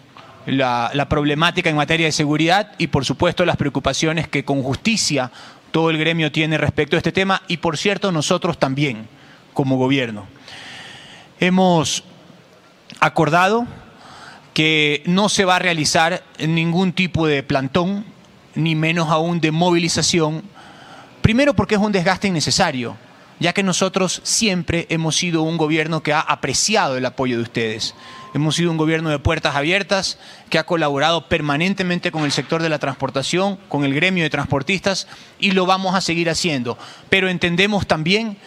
S7: La, la, problemática en materia de seguridad y por supuesto las preocupaciones que con justicia todo el gremio tiene respecto a este tema y por cierto nosotros también como gobierno. Hemos acordado que no se va a realizar ningún tipo de plantón, ni menos aún de movilización, primero porque es un desgaste innecesario, ya que nosotros siempre hemos sido un gobierno que ha apreciado el apoyo de ustedes. Hemos sido un gobierno de puertas abiertas que ha colaborado permanentemente con el sector de la transportación, con el gremio de transportistas y lo vamos a seguir haciendo. Pero entendemos también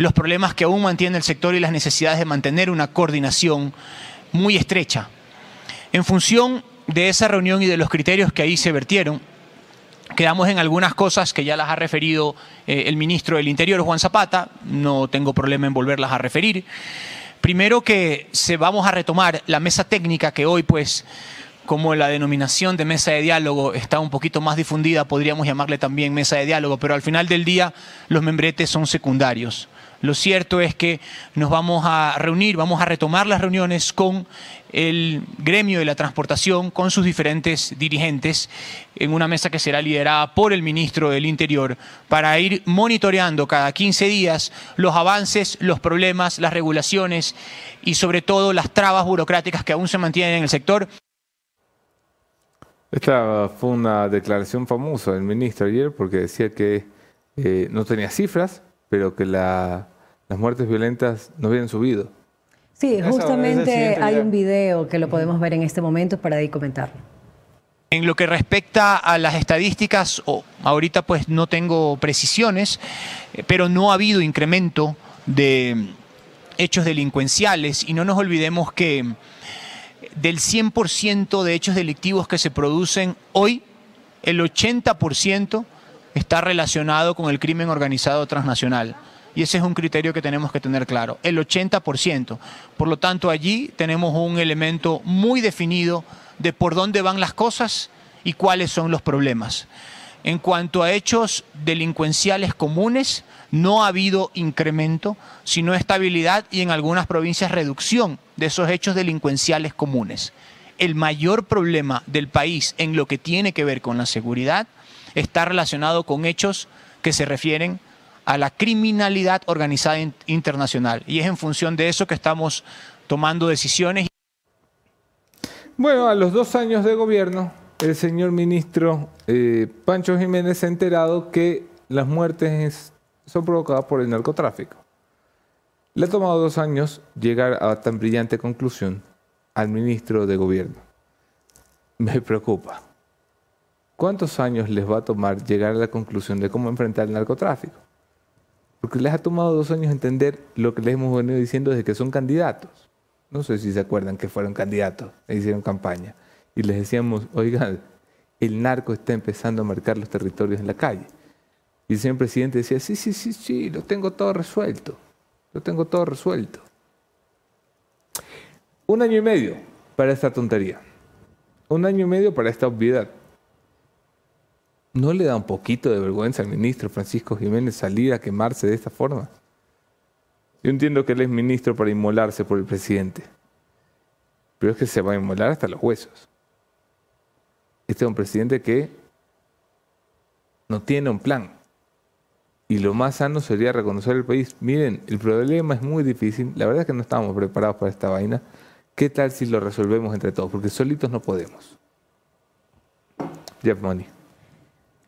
S7: los problemas que aún mantiene el sector y las necesidades de mantener una coordinación muy estrecha. En función de esa reunión y de los criterios que ahí se vertieron, quedamos en algunas cosas que ya las ha referido eh, el ministro del Interior, Juan Zapata, no tengo problema en volverlas a referir. Primero que se vamos a retomar la mesa técnica que hoy pues como la denominación de mesa de diálogo está un poquito más difundida, podríamos llamarle también mesa de diálogo, pero al final del día los membretes son secundarios. Lo cierto es que nos vamos a reunir, vamos a retomar las reuniones con el gremio de la transportación, con sus diferentes dirigentes, en una mesa que será liderada por el ministro del Interior, para ir monitoreando cada 15 días los avances, los problemas, las regulaciones y sobre todo las trabas burocráticas que aún se mantienen en el sector.
S1: Esta fue una declaración famosa del ministro ayer porque decía que eh, no tenía cifras, pero que la, las muertes violentas no habían subido.
S4: Sí, justamente hay un video que lo podemos ver en este momento para ahí comentarlo.
S7: En lo que respecta a las estadísticas, oh, ahorita pues no tengo precisiones, eh, pero no ha habido incremento de hechos delincuenciales y no nos olvidemos que del 100% de hechos delictivos que se producen hoy, el 80% está relacionado con el crimen organizado transnacional. Y ese es un criterio que tenemos que tener claro, el 80%. Por lo tanto, allí tenemos un elemento muy definido de por dónde van las cosas y cuáles son los problemas. En cuanto a hechos delincuenciales comunes, no ha habido incremento, sino estabilidad y en algunas provincias reducción de esos hechos delincuenciales comunes. El mayor problema del país en lo que tiene que ver con la seguridad está relacionado con hechos que se refieren a la criminalidad organizada in- internacional. Y es en función de eso que estamos tomando decisiones.
S1: Bueno, a los dos años de gobierno, el señor ministro eh, Pancho Jiménez se ha enterado que las muertes es- son provocadas por el narcotráfico. Le ha tomado dos años llegar a tan brillante conclusión al ministro de gobierno. Me preocupa. ¿Cuántos años les va a tomar llegar a la conclusión de cómo enfrentar el narcotráfico? Porque les ha tomado dos años entender lo que les hemos venido diciendo desde que son candidatos. No sé si se acuerdan que fueron candidatos e hicieron campaña. Y les decíamos, oigan, el narco está empezando a marcar los territorios en la calle. Y el señor presidente decía, sí, sí, sí, sí, lo tengo todo resuelto. Lo tengo todo resuelto. Un año y medio para esta tontería. Un año y medio para esta obviedad. ¿No le da un poquito de vergüenza al ministro Francisco Jiménez salir a quemarse de esta forma? Yo entiendo que él es ministro para inmolarse por el presidente. Pero es que se va a inmolar hasta los huesos. Este es un presidente que no tiene un plan. Y lo más sano sería reconocer el país. Miren, el problema es muy difícil. La verdad es que no estamos preparados para esta vaina. ¿Qué tal si lo resolvemos entre todos? Porque solitos no podemos. Jeff Money.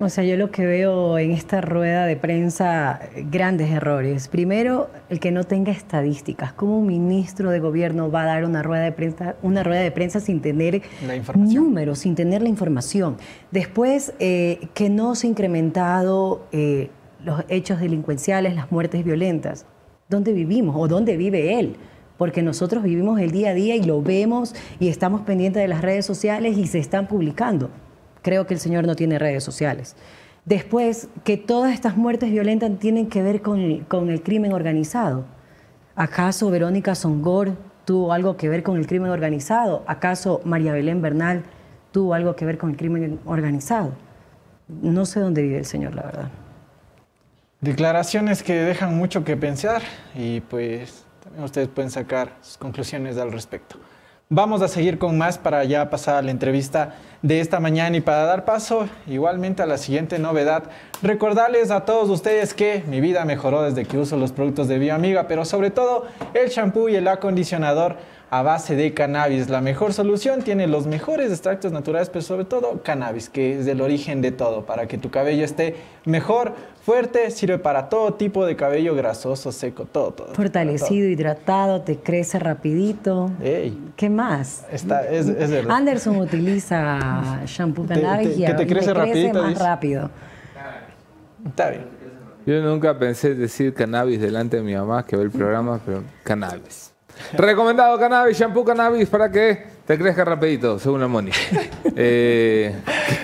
S4: O sea, yo lo que veo en esta rueda de prensa, grandes errores. Primero, el que no tenga estadísticas. ¿Cómo un ministro de gobierno va a dar una rueda de prensa, una rueda de prensa sin tener números, sin tener la información? Después, eh, que no se ha incrementado eh, los hechos delincuenciales, las muertes violentas. ¿Dónde vivimos o dónde vive él? Porque nosotros vivimos el día a día y lo vemos y estamos pendientes de las redes sociales y se están publicando. Creo que el señor no tiene redes sociales. Después, que todas estas muertes violentas tienen que ver con, el crimen organizado. ¿Acaso Verónica Songor tuvo algo que ver con el crimen organizado? ¿Acaso María Belén Bernal tuvo algo que ver con el crimen organizado? No sé dónde vive el señor, la verdad.
S2: Declaraciones que dejan mucho que pensar y pues también ustedes pueden sacar sus conclusiones al respecto. Vamos a seguir con más para ya pasar a la entrevista de esta mañana y para dar paso igualmente a la siguiente novedad, recordarles a todos ustedes que mi vida mejoró desde que uso los productos de BioAmiga, pero sobre todo el shampoo y el acondicionador a base de cannabis. La mejor solución tiene los mejores extractos naturales, pero sobre todo cannabis, que es el origen de todo, para que tu cabello esté mejor, fuerte, sirve para todo tipo de cabello grasoso, seco, todo, todo.
S4: Fortalecido, hidratado, te crece rapidito. ¿Qué más?
S2: Está, es, verdad.
S4: Anderson utiliza shampoo cannabis y
S2: que te crece,
S4: más rápido.
S2: Está bien.
S1: Yo nunca pensé decir cannabis delante de mi mamá que ve el programa, pero cannabis. Recomendado cannabis, shampoo cannabis para que te crezca rapidito, según la Moni. Eh,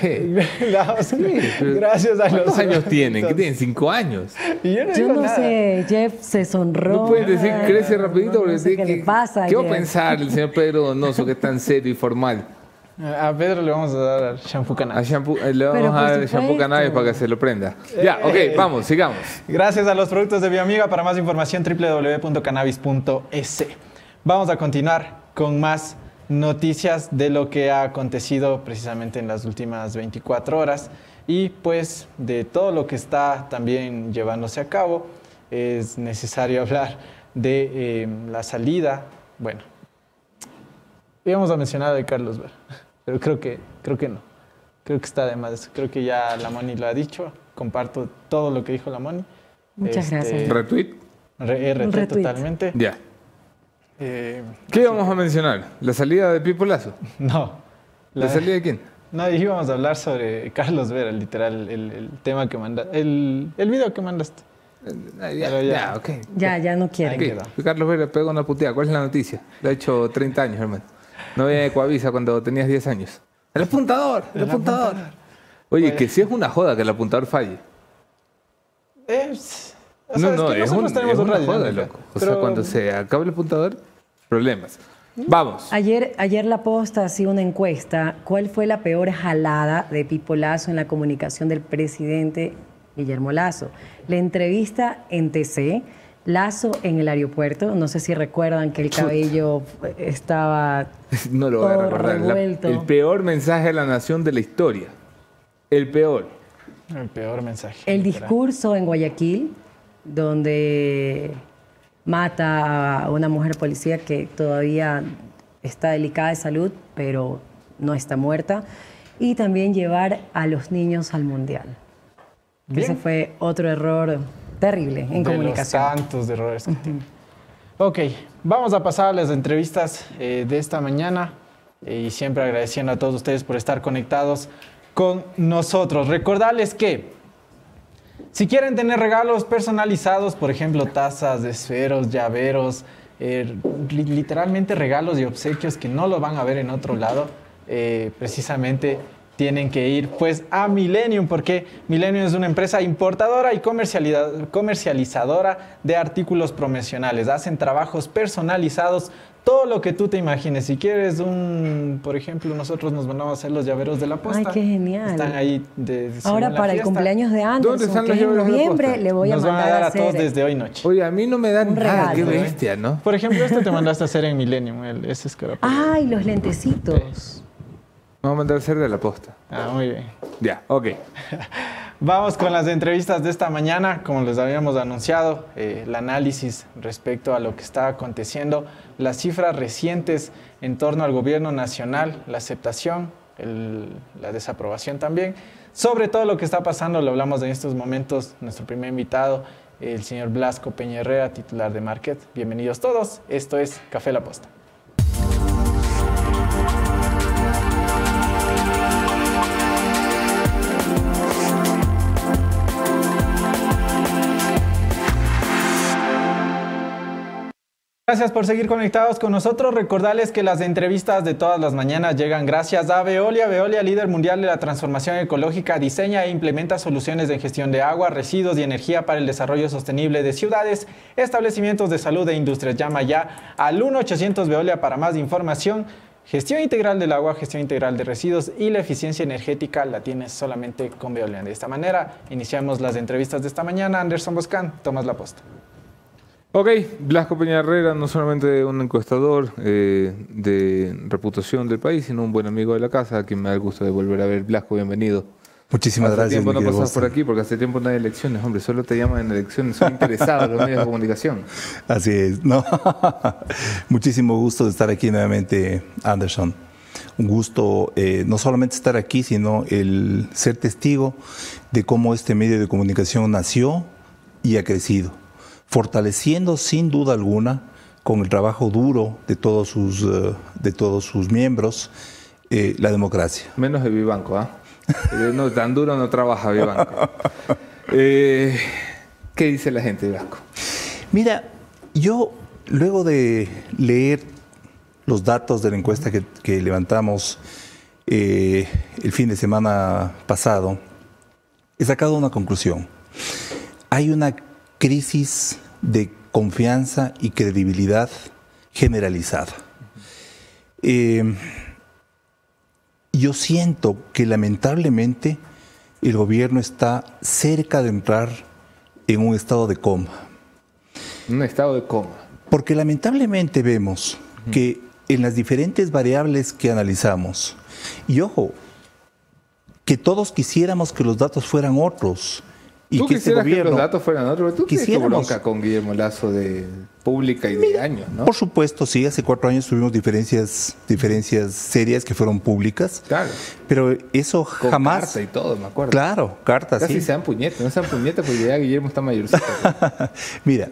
S2: Gracias a los
S1: ¿Cuántos años tienen? ¿Qué tienen? ¿Cinco años?
S4: yo no, sé, Jeff se sonró.
S1: No pueden decir crece rapidito
S4: porque
S1: ¿qué
S4: le pasa?
S1: ¿Qué va a pensar el señor Pedro Donoso que es tan serio y formal?
S2: A Pedro le vamos a dar shampoo cannabis.
S1: Eh, le vamos a dar shampoo cannabis para que se lo prenda. Ya, ok, eh, vamos, sigamos.
S2: Gracias a los productos de Bioamiga. Para más información, www.cannabis.es. Vamos a continuar con más noticias de lo que ha acontecido precisamente en las últimas 24 horas y pues de todo lo que está también llevándose a cabo. Es necesario hablar de eh, la salida, bueno, íbamos a mencionar de Carlos Ver, pero creo que, creo que no. Creo que está de más. Creo que ya la Moni lo ha dicho. Comparto todo lo que dijo la Moni.
S4: Muchas este, gracias.
S1: ¿Retweet?
S2: retweet, totalmente.
S1: Ya. Eh, ¿Qué íbamos a mencionar? ¿La salida de Pipo Lazo?
S2: No.
S1: ¿La, salida de quién?
S2: No, íbamos a hablar sobre Carlos Vera, literal, el, tema que mandaste, el, el video que mandaste.
S1: Eh, ya, ya, okay.
S4: ya, ya no quiere.
S1: Carlos Vera pegó una puteada. ¿Cuál es la noticia? Le ha hecho 30 años, hermano. No había Ecuavisa cuando tenías 10 años. El apuntador, el, apuntador. Oye, que si es una joda que el apuntador falle.
S2: Es
S1: no, no, es, un, una joda, loco. O sea, cuando se acaba el apuntador, problemas. Vamos.
S4: Ayer, ayer la posta hacía una encuesta. ¿Cuál fue la peor jalada de Pipo Lazo en la comunicación del presidente Guillermo Lazo? La entrevista en TC, Lazo en el aeropuerto. No sé si recuerdan que el cabello estaba.
S1: No lo voy a recordar. el peor mensaje de la nación de la historia. El peor.
S2: El peor mensaje.
S4: El discurso en Guayaquil donde mata a una mujer policía que todavía está delicada de salud, pero no está muerta, y también llevar a los niños al mundial. Ese fue otro error terrible en
S2: de
S4: comunicación.
S2: Los tantos errores Ok, vamos a pasar a las entrevistas eh, de esta mañana eh, y siempre agradeciendo a todos ustedes por estar conectados con nosotros. Recordarles que si quieren tener regalos personalizados, por ejemplo, tazas, esferos, llaveros, eh, literalmente regalos y obsequios que no lo van a ver en otro lado, precisamente tienen que ir pues a Millennium porque Millennium es una empresa importadora y comercializadora de artículos promocionales. Hacen trabajos personalizados, todo lo que tú te imagines. Si quieres un, por ejemplo, nosotros nos mandamos a hacer los llaveros de la posta.
S4: Ay, qué genial.
S2: Están ahí de, según
S4: Ahora para el cumpleaños de Anderson,
S1: ¿Dónde están
S4: que
S1: los
S4: es en
S1: de
S4: noviembre,
S1: posta?
S4: le voy a
S2: Nos van a
S4: mandar
S2: dar
S4: a
S2: a todos desde hoy noche.
S1: Oye, a mí no me dan
S4: Un
S1: nada, qué
S4: regalo, ¿eh?
S1: bestia, ¿no?
S2: Por ejemplo, este te mandaste a hacer en Millennium, el, ese escarape.
S4: Ay, los lentecitos.
S1: Voy a mandar a hacer de la posta.
S2: Ah, muy bien.
S1: Ya, ok.
S2: Vamos con las entrevistas de esta mañana, como les habíamos anunciado, eh, el análisis respecto a lo que está aconteciendo, las cifras recientes en torno al gobierno nacional, la aceptación, el- la desaprobación también. Sobre todo lo que está pasando, lo hablamos en estos momentos, nuestro primer invitado, el señor Blasco Peña Herrera, titular de Market. Bienvenidos todos, esto es Café La Posta. Gracias por seguir conectados con nosotros. Recordarles que las entrevistas de todas las mañanas llegan gracias a Veolia. Veolia, líder mundial de la transformación ecológica, diseña e implementa soluciones de gestión de agua, residuos y energía para el desarrollo sostenible de ciudades, establecimientos de salud e industrias. Llama ya al 1-800 Veolia para más información. Gestión integral del agua, gestión integral de residuos y la eficiencia energética la tienes solamente con Veolia. De esta manera, iniciamos las entrevistas de esta mañana. Anderson Boscan, tomas la posta.
S1: Ok, Blasco Peña Herrera, no solamente un encuestador eh, de reputación del país, sino un buen amigo de la casa, a quien me da el gusto de volver a ver. Blasco, bienvenido.
S8: Muchísimas
S1: hace
S8: gracias.
S1: tiempo
S8: mi
S1: no pasas por aquí, porque hace tiempo no hay elecciones, hombre, solo te llaman en elecciones, son interesados los medios de comunicación.
S8: Así es. No. Muchísimo gusto de estar aquí nuevamente, Anderson. Un gusto eh, no solamente estar aquí, sino el ser testigo de cómo este medio de comunicación nació y ha crecido, fortaleciendo sin duda alguna, con el trabajo duro de todos sus, eh, de todos sus miembros, eh, la democracia.
S1: Menos de Vivanco, ¿ah? Eh, No, tan duro no trabaja Vivanco. Eh, ¿Qué dice la gente de Blasco?
S8: Mira, yo luego de leer los datos de la encuesta que, que levantamos el fin de semana pasado, he sacado una conclusión. Hay una crisis de confianza y credibilidad generalizada. Eh, yo siento que lamentablemente el gobierno está cerca de entrar en un estado de coma.
S1: Un estado de coma.
S8: Porque lamentablemente vemos que en las diferentes variables que analizamos, y ojo, que todos quisiéramos que los datos fueran otros. Y
S1: Tú
S8: que este
S1: quisieras que
S8: gobierno,
S1: los datos fueran otros, tú
S8: quisiéramos-
S1: bronca con Guillermo Lazo de pública y de años, ¿no?
S8: Por supuesto, sí, hace cuatro años tuvimos diferencias, diferencias serias que fueron públicas,
S1: Claro.
S8: pero eso
S1: Con
S8: jamás...
S1: carta y todo, me acuerdo.
S8: Claro, cartas,
S1: Casi
S8: sí.
S1: sean puñetes, no sean puñetes porque ya Guillermo está mayorcito.
S8: Mira,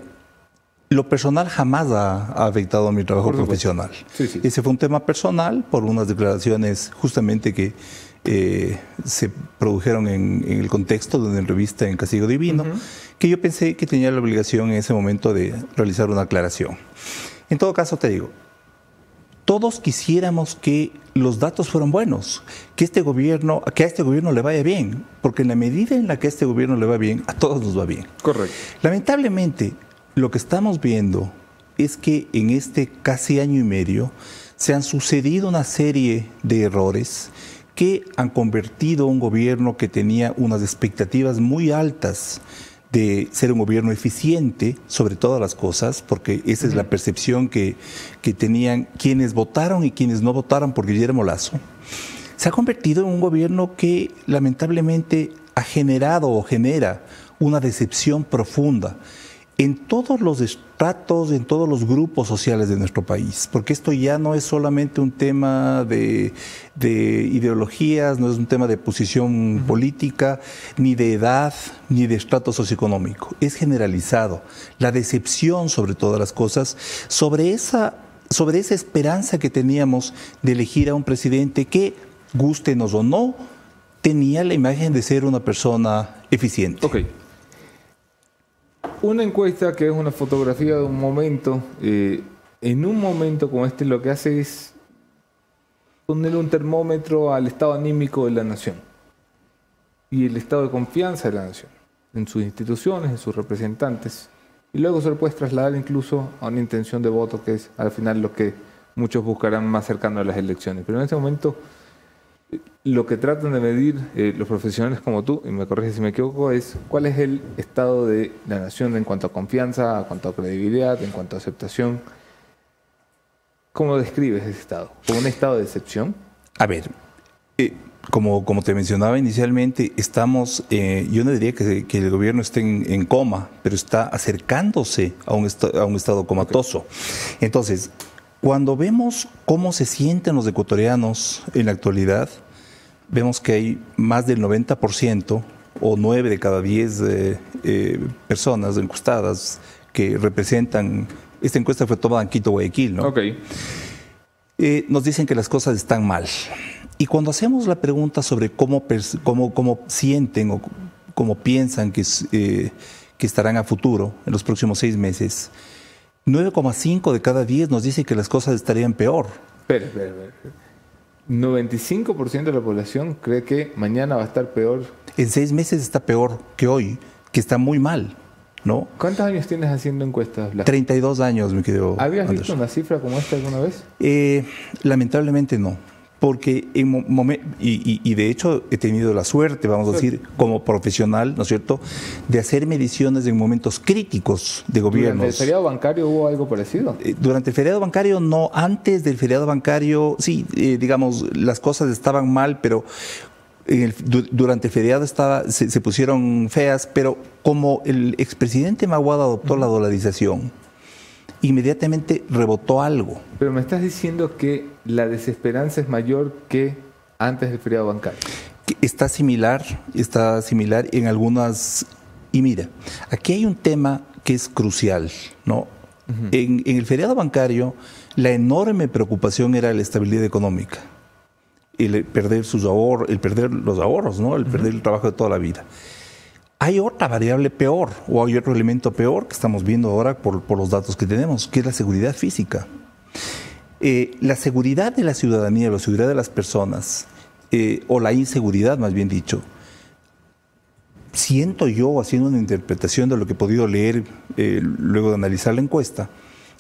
S8: lo personal jamás ha, afectado a mi trabajo profesional.
S1: Sí, sí.
S8: Ese fue un tema personal por unas declaraciones justamente que eh, se produjeron en, en el contexto de una entrevista en Castigo Divino, que yo pensé que tenía la obligación en ese momento de realizar una aclaración. En todo caso, te digo, todos quisiéramos que los datos fueran buenos, que este gobierno, que a este gobierno le vaya bien, porque en la medida en la que a este gobierno le va bien, a todos nos va bien.
S1: Correcto.
S8: Lamentablemente, lo que estamos viendo es que en este casi año y medio se han sucedido una serie de errores que han convertido un gobierno que tenía unas expectativas muy altas de ser un gobierno eficiente sobre todas las cosas, porque esa es la percepción que, que tenían quienes votaron y quienes no votaron por Guillermo Lazo, se ha convertido en un gobierno que lamentablemente ha generado o genera una decepción profunda en todos los estratos, en todos los grupos sociales de nuestro país, porque esto ya no es solamente un tema de, de ideologías, no es un tema de posición política, ni de edad, ni de estrato socioeconómico, es generalizado. La decepción sobre todas las cosas, sobre esa, sobre esa esperanza que teníamos de elegir a un presidente que, gústenos o no, tenía la imagen de ser una persona eficiente.
S1: Ok. Una encuesta que es una fotografía de un momento, eh, en un momento como este lo que hace es ponerle un termómetro al estado anímico de la nación y el estado de confianza de la nación en sus instituciones, en sus representantes. Y luego se lo puedes trasladar incluso a una intención de voto que es al final lo que muchos buscarán más cercano a las elecciones. Pero en este momento lo que tratan de medir eh, los profesionales como tú, y me corriges si me equivoco, es cuál es el estado de la nación en cuanto a confianza, en cuanto a credibilidad, en cuanto a aceptación. ¿Cómo describes ese estado? ¿Como un estado de excepción?
S8: A ver, eh, como, como te mencionaba inicialmente, estamos, eh, yo no diría que, el gobierno esté en, coma, pero está acercándose a un, a un estado comatoso. Entonces, cuando vemos cómo se sienten los ecuatorianos en la actualidad, vemos que hay más del 90% o 9 de cada 10 eh, eh, personas encuestadas que representan, esta encuesta fue tomada en Quito, Guayaquil, ¿no?
S1: Ok.
S8: Eh, nos dicen que las cosas están mal. Y cuando hacemos la pregunta sobre cómo, cómo, cómo sienten o cómo piensan que, que estarán a futuro en los próximos seis meses, 9,5 de cada 10 nos dice que las cosas estarían peor.
S1: Espera, espera, espera. 95% de la población cree que mañana va a estar peor.
S8: En seis meses está peor que hoy, que está muy mal, ¿no?
S1: ¿Cuántos años tienes haciendo encuestas, Blas?
S8: 32 años, me quedo.
S1: ¿Habías visto una cifra como esta alguna vez?
S8: Eh, lamentablemente no porque en y, y, de hecho he tenido la suerte, vamos a decir, como profesional, ¿no es cierto?, de hacer mediciones en momentos críticos de gobierno. ¿Durante
S1: el feriado bancario hubo algo parecido?
S8: Eh, durante el feriado bancario no, antes del feriado bancario, sí, eh, digamos, las cosas estaban mal, pero durante el feriado estaba, se, pusieron feas, pero como el expresidente Maguada adoptó la dolarización, inmediatamente rebotó algo.
S1: Pero me estás diciendo que la desesperanza es mayor que antes del feriado bancario.
S8: Está similar, está similar en algunas... Y mira, aquí hay un tema que es crucial, ¿no? en, el feriado bancario, la enorme preocupación era la estabilidad económica, el perder sus ahorros, el perder los ahorros, ¿no? El perder el trabajo de toda la vida. Hay otra variable peor, o hay otro elemento peor que estamos viendo ahora por, los datos que tenemos, que es la seguridad física. Eh, la seguridad de la ciudadanía, la seguridad de las personas, eh, o la inseguridad más bien dicho, siento yo, haciendo una interpretación de lo que he podido leer eh, luego de analizar la encuesta,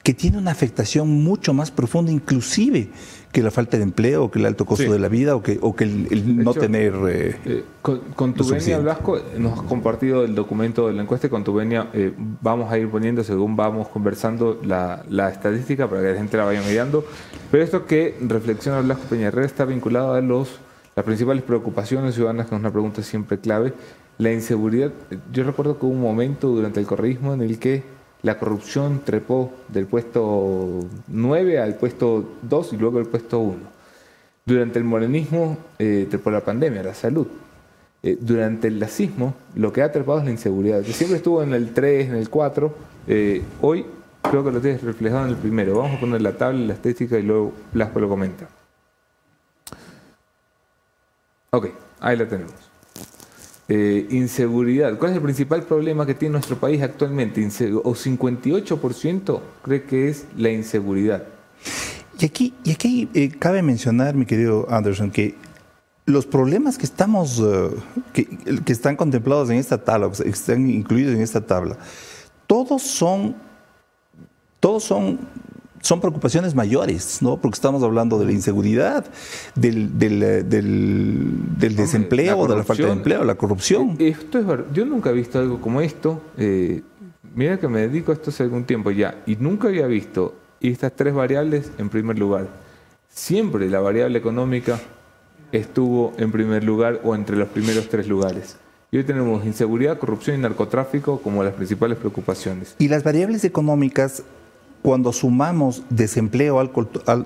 S8: que tiene una afectación mucho más profunda, inclusive que la falta de empleo, que el alto costo de la vida, o que, o que el, no tener...
S1: Eh, eh, con, con tu venia, Blasco, nos has compartido el documento de la encuesta y con tu venia eh, vamos a ir poniendo, según vamos conversando, la, la, estadística para que la gente la vaya mirando. Pero esto que reflexiona Blasco Peñarrera está vinculado a los, las principales preocupaciones ciudadanas, que es una pregunta siempre clave. La inseguridad, yo recuerdo que hubo un momento durante el correísmo en el que la corrupción trepó del puesto 9 al puesto 2 y luego al puesto 1. Durante el morenismo eh, trepó la pandemia, la salud. Eh, durante el lacismo lo que ha trepado es la inseguridad, que siempre estuvo en el 3, en el 4. Eh, hoy creo que lo tienes reflejado en el primero. Vamos a poner la tabla, la estética y luego Blasco lo comenta. Ok, ahí la tenemos. Eh, inseguridad. ¿Cuál es el principal problema que tiene nuestro país actualmente? o 58% cree que es la inseguridad.
S8: Y aquí, y aquí eh, cabe mencionar, mi querido Anderson, que los problemas que estamos, eh, que, que, están contemplados en esta tabla, que están incluidos en esta tabla, todos son, todos son son preocupaciones mayores, ¿no? Porque estamos hablando de la inseguridad, del, del, eh, desempleo, de la falta de empleo, la corrupción.
S1: Eh, esto es verdad. Yo nunca he visto algo como esto. Eh, mira que me dedico a esto hace algún tiempo ya, y nunca había visto estas tres variables en primer lugar. Siempre la variable económica estuvo en primer lugar o entre los primeros tres lugares. Y hoy tenemos inseguridad, corrupción y narcotráfico como las principales preocupaciones.
S8: Y las variables económicas cuando sumamos desempleo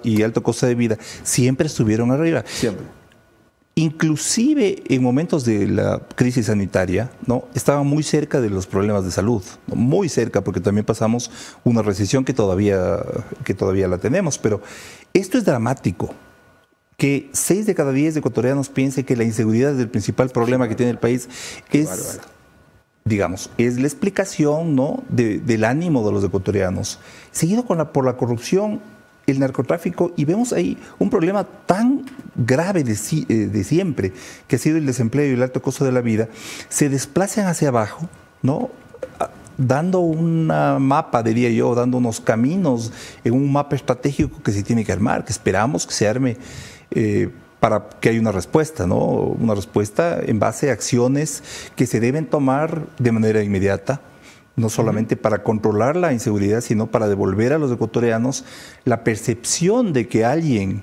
S8: y alto costo de vida, siempre estuvieron arriba.
S1: Siempre.
S8: Inclusive en momentos de la crisis sanitaria, ¿no? estaban muy cerca de los problemas de salud, muy cerca, porque también pasamos una recesión que todavía, que todavía la tenemos. Pero esto es dramático que seis de cada diez ecuatorianos piensen que la inseguridad es el principal problema que tiene el país. es, digamos, es la explicación ¿no? del ánimo de los ecuatorianos. Seguido con la, por la corrupción, el narcotráfico y vemos ahí un problema tan grave de, eh, de, siempre, que ha sido el desempleo y el alto costo de la vida, se desplazan hacia abajo, ¿no? dando una mapa, diría yo, dando unos caminos en un mapa estratégico que se tiene que armar, que esperamos que se arme eh, para que haya una respuesta, ¿no? Una respuesta en base a acciones que se deben tomar de manera inmediata, no solamente para controlar la inseguridad, sino para devolver a los ecuatorianos la percepción de que alguien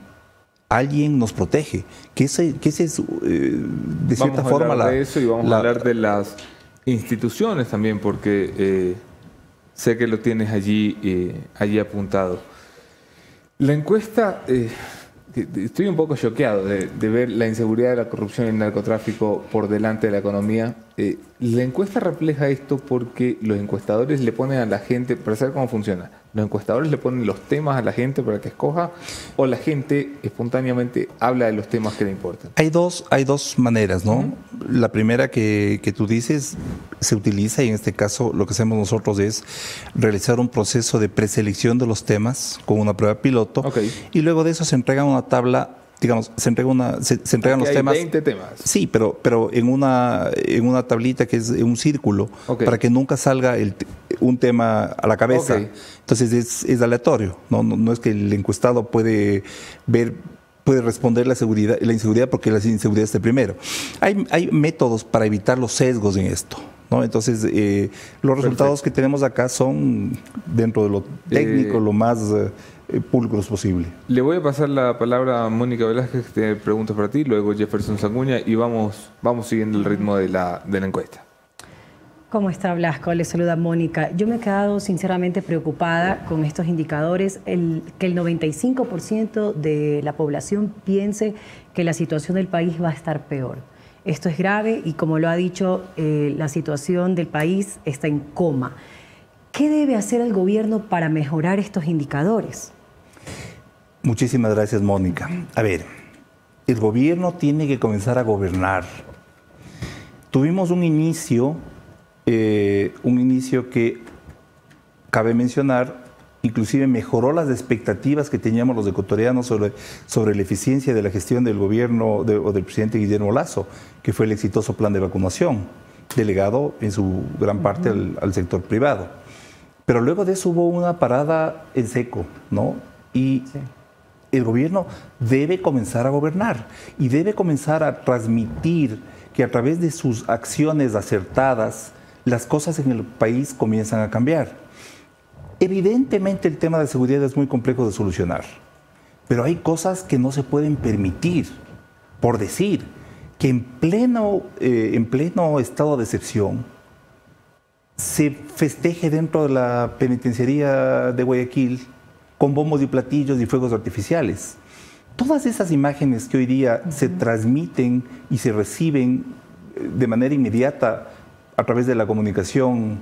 S8: alguien nos protege, que ese, que ese es, eh, de cierta
S1: vamos
S8: forma,
S1: a
S8: la,
S1: de eso y vamos a hablar de las instituciones también, porque eh, sé que lo tienes allí, eh, allí apuntado. La encuesta, estoy un poco choqueado de, de, ver la inseguridad, la corrupción y el narcotráfico por delante de la economía. la encuesta refleja esto porque los encuestadores le ponen a la gente, para saber cómo funciona, los encuestadores le ponen los temas a la gente para que escoja o la gente espontáneamente habla de los temas que le importan?
S8: Hay dos, hay dos maneras, ¿no? Uh -huh. La primera que, que, tú dices se utiliza y en este caso lo que hacemos nosotros es realizar un proceso de preselección de los temas con una prueba piloto
S1: okay.
S8: y luego de eso se entrega una tabla digamos, se, entrega una, se, se entregan
S1: Aquí
S8: los
S1: hay
S8: temas.
S1: 20 temas.
S8: Sí, pero, pero en, una, en una tablita que es un círculo,
S1: Okay.
S8: para que nunca salga el, un tema a la cabeza. Entonces es, es aleatorio, ¿no? No, no es que el encuestado puede ver puede responder la seguridad la inseguridad porque la inseguridad está primero. Hay, hay métodos para evitar los sesgos en esto. ¿no? Entonces, eh, los resultados que tenemos acá son, dentro de lo técnico,
S1: Eh,
S8: lo más eh, pulcros posible.
S1: Le voy a pasar la palabra a Mónica Velázquez, que tiene preguntas para ti, luego Jefferson Sanguña y vamos, vamos siguiendo el ritmo de la, de la encuesta.
S4: ¿Cómo está Blasco? Le saluda Mónica. Yo me he quedado sinceramente preocupada con estos indicadores, que el 95% de la población piense que la situación del país va a estar peor. Esto es grave y como lo ha dicho, eh, la situación del país está en coma. ¿Qué debe hacer el gobierno para mejorar estos indicadores?
S8: Muchísimas gracias, Mónica. A ver, el gobierno tiene que comenzar a gobernar. Tuvimos un inicio, eh, un inicio que cabe mencionar, inclusive mejoró las expectativas que teníamos los ecuatorianos sobre, sobre la eficiencia de la gestión del gobierno de, o del presidente Guillermo Lazo, que fue el exitoso plan de vacunación, delegado en su gran parte al, al sector privado. Pero luego de eso hubo una parada en seco, ¿no? Y
S4: Sí.
S8: el gobierno debe comenzar a gobernar y debe comenzar a transmitir que a través de sus acciones acertadas las cosas en el país comienzan a cambiar. Evidentemente el tema de seguridad es muy complejo de solucionar, pero hay cosas que no se pueden permitir, por decir que en pleno, eh, en pleno estado de excepción se festeje dentro de la penitenciaría de Guayaquil con bombos y platillos y fuegos artificiales. Todas esas imágenes que hoy día se transmiten y se reciben eh, de manera inmediata a través de la comunicación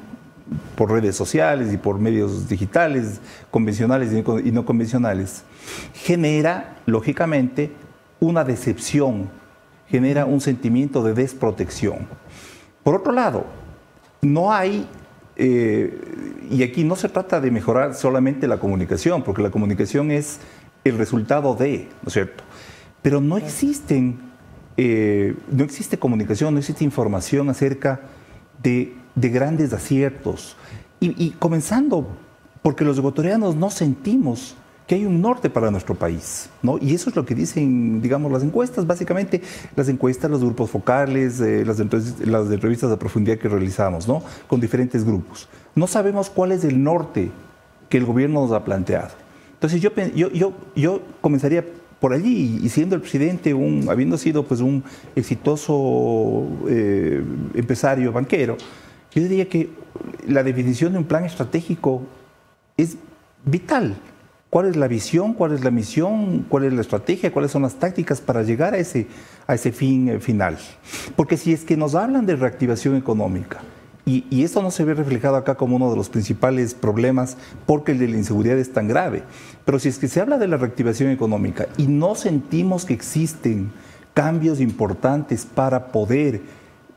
S8: por redes sociales y por medios digitales, convencionales y no- convencionales, genera, lógicamente, una decepción, genera un sentimiento de desprotección. Por otro lado, no hay, eh, y aquí no se trata de mejorar solamente la comunicación, porque la comunicación es el resultado de, ¿no es cierto? Pero no existen, eh, no existe comunicación, no existe información acerca de, de grandes aciertos. Y, comenzando, porque los ecuatorianos no sentimos que hay un norte para nuestro país, ¿no? Y eso es lo que dicen, digamos, las encuestas, básicamente las encuestas, los grupos focales, eh, las, las entrevistas de profundidad que realizamos, ¿no? Con diferentes grupos. No sabemos cuál es el norte que el gobierno nos ha planteado. Entonces yo, yo, yo, yo comenzaría por allí y siendo el presidente, habiendo sido pues un exitoso eh, empresario banquero, yo diría que la definición de un plan estratégico es vital. ¿Cuál es la visión? ¿Cuál es la misión? ¿Cuál es la estrategia? ¿Cuáles son las tácticas para llegar a ese, a ese fin eh, final? Porque si es que nos hablan de reactivación económica, y, esto no se ve reflejado acá como uno de los principales problemas porque el de la inseguridad es tan grave, pero si es que se habla de la reactivación económica y no sentimos que existen cambios importantes para poder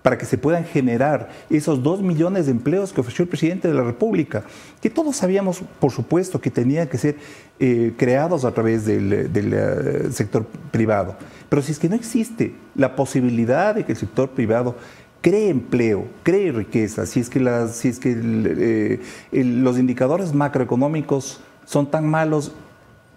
S8: para que se puedan generar esos dos millones de empleos que ofreció el presidente de la República, que todos sabíamos, por supuesto, que tenían que ser eh, creados a través del, del eh, sector privado. Pero si es que no existe la posibilidad de que el sector privado cree empleo, cree riqueza, si es que, las, si es que eh, el- los indicadores macroeconómicos son tan malos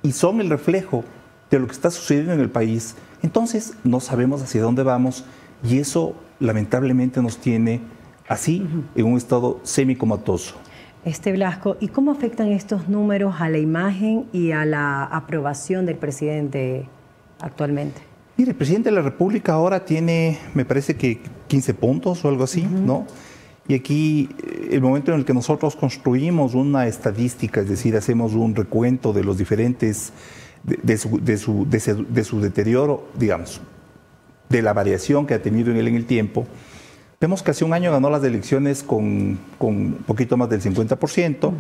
S8: y son el reflejo de lo que está sucediendo en el país, entonces no sabemos hacia dónde vamos y eso lamentablemente nos tiene así en un estado semicomatoso.
S4: Este Blasco, ¿y cómo afectan estos números a la imagen y a la aprobación del presidente actualmente?
S8: Mire, el presidente de la República ahora tiene, me parece que 15 puntos o algo así, ¿no? Y aquí eh, el momento en el que nosotros construimos una estadística, es decir, hacemos un recuento de los diferentes, de, de su, de su- su- de su deterioro, digamos, de la variación que ha tenido en él en el tiempo, vemos que hace un año ganó las elecciones con, con un poquito más del 50%,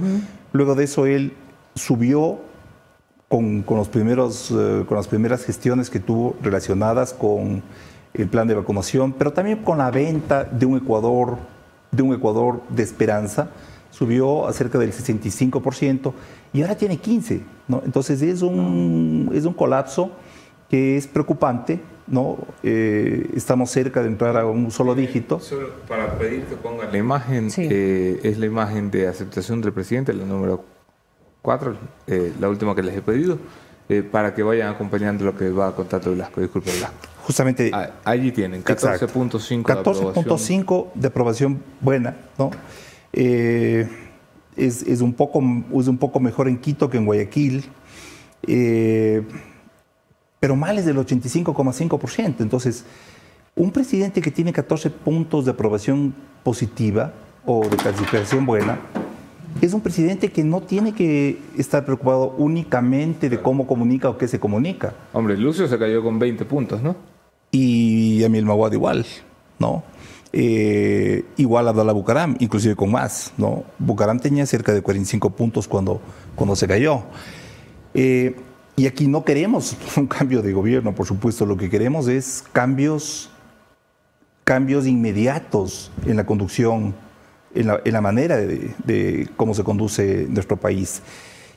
S8: luego de eso él subió con, con los primeros, eh, con las primeras gestiones que tuvo relacionadas con el plan de vacunación, pero también con la venta de un Ecuador, de un Ecuador de esperanza, subió a cerca del 65% y ahora tiene 15%. ¿no? Entonces es un, es un colapso que es preocupante. ¿no? Eh, estamos cerca de entrar a un solo dígito.
S1: Solo para pedir que pongan la imagen,
S4: Sí.
S1: eh, es la imagen de aceptación del presidente, la número 4, la última que les he pedido, eh, para que vayan acompañando lo que va contando Blasco. Disculpe, Blasco.
S8: Justamente
S1: Ah, allí tienen, 14.5 de aprobación.
S8: 14.5 de aprobación buena, ¿no? Eh, es, es un poco, es un poco mejor en Quito que en Guayaquil, eh, pero mal es del 85,5%. Entonces, un presidente que tiene 14 puntos de aprobación positiva o de calificación buena, es un presidente que no tiene que estar preocupado únicamente de cómo comunica o qué se comunica
S1: Hombre, Lucio se cayó con 20 puntos, ¿no?
S8: y Emil Mawad igual, ¿no? Eh, igual a Abdallah Bucaram, inclusive con más, ¿no? Bucaram tenía cerca de 45 puntos cuando, cuando se cayó. Eh, y aquí no queremos un cambio de gobierno, por supuesto, lo que queremos es cambios, cambios inmediatos en la conducción, en la, manera de, cómo se conduce nuestro país.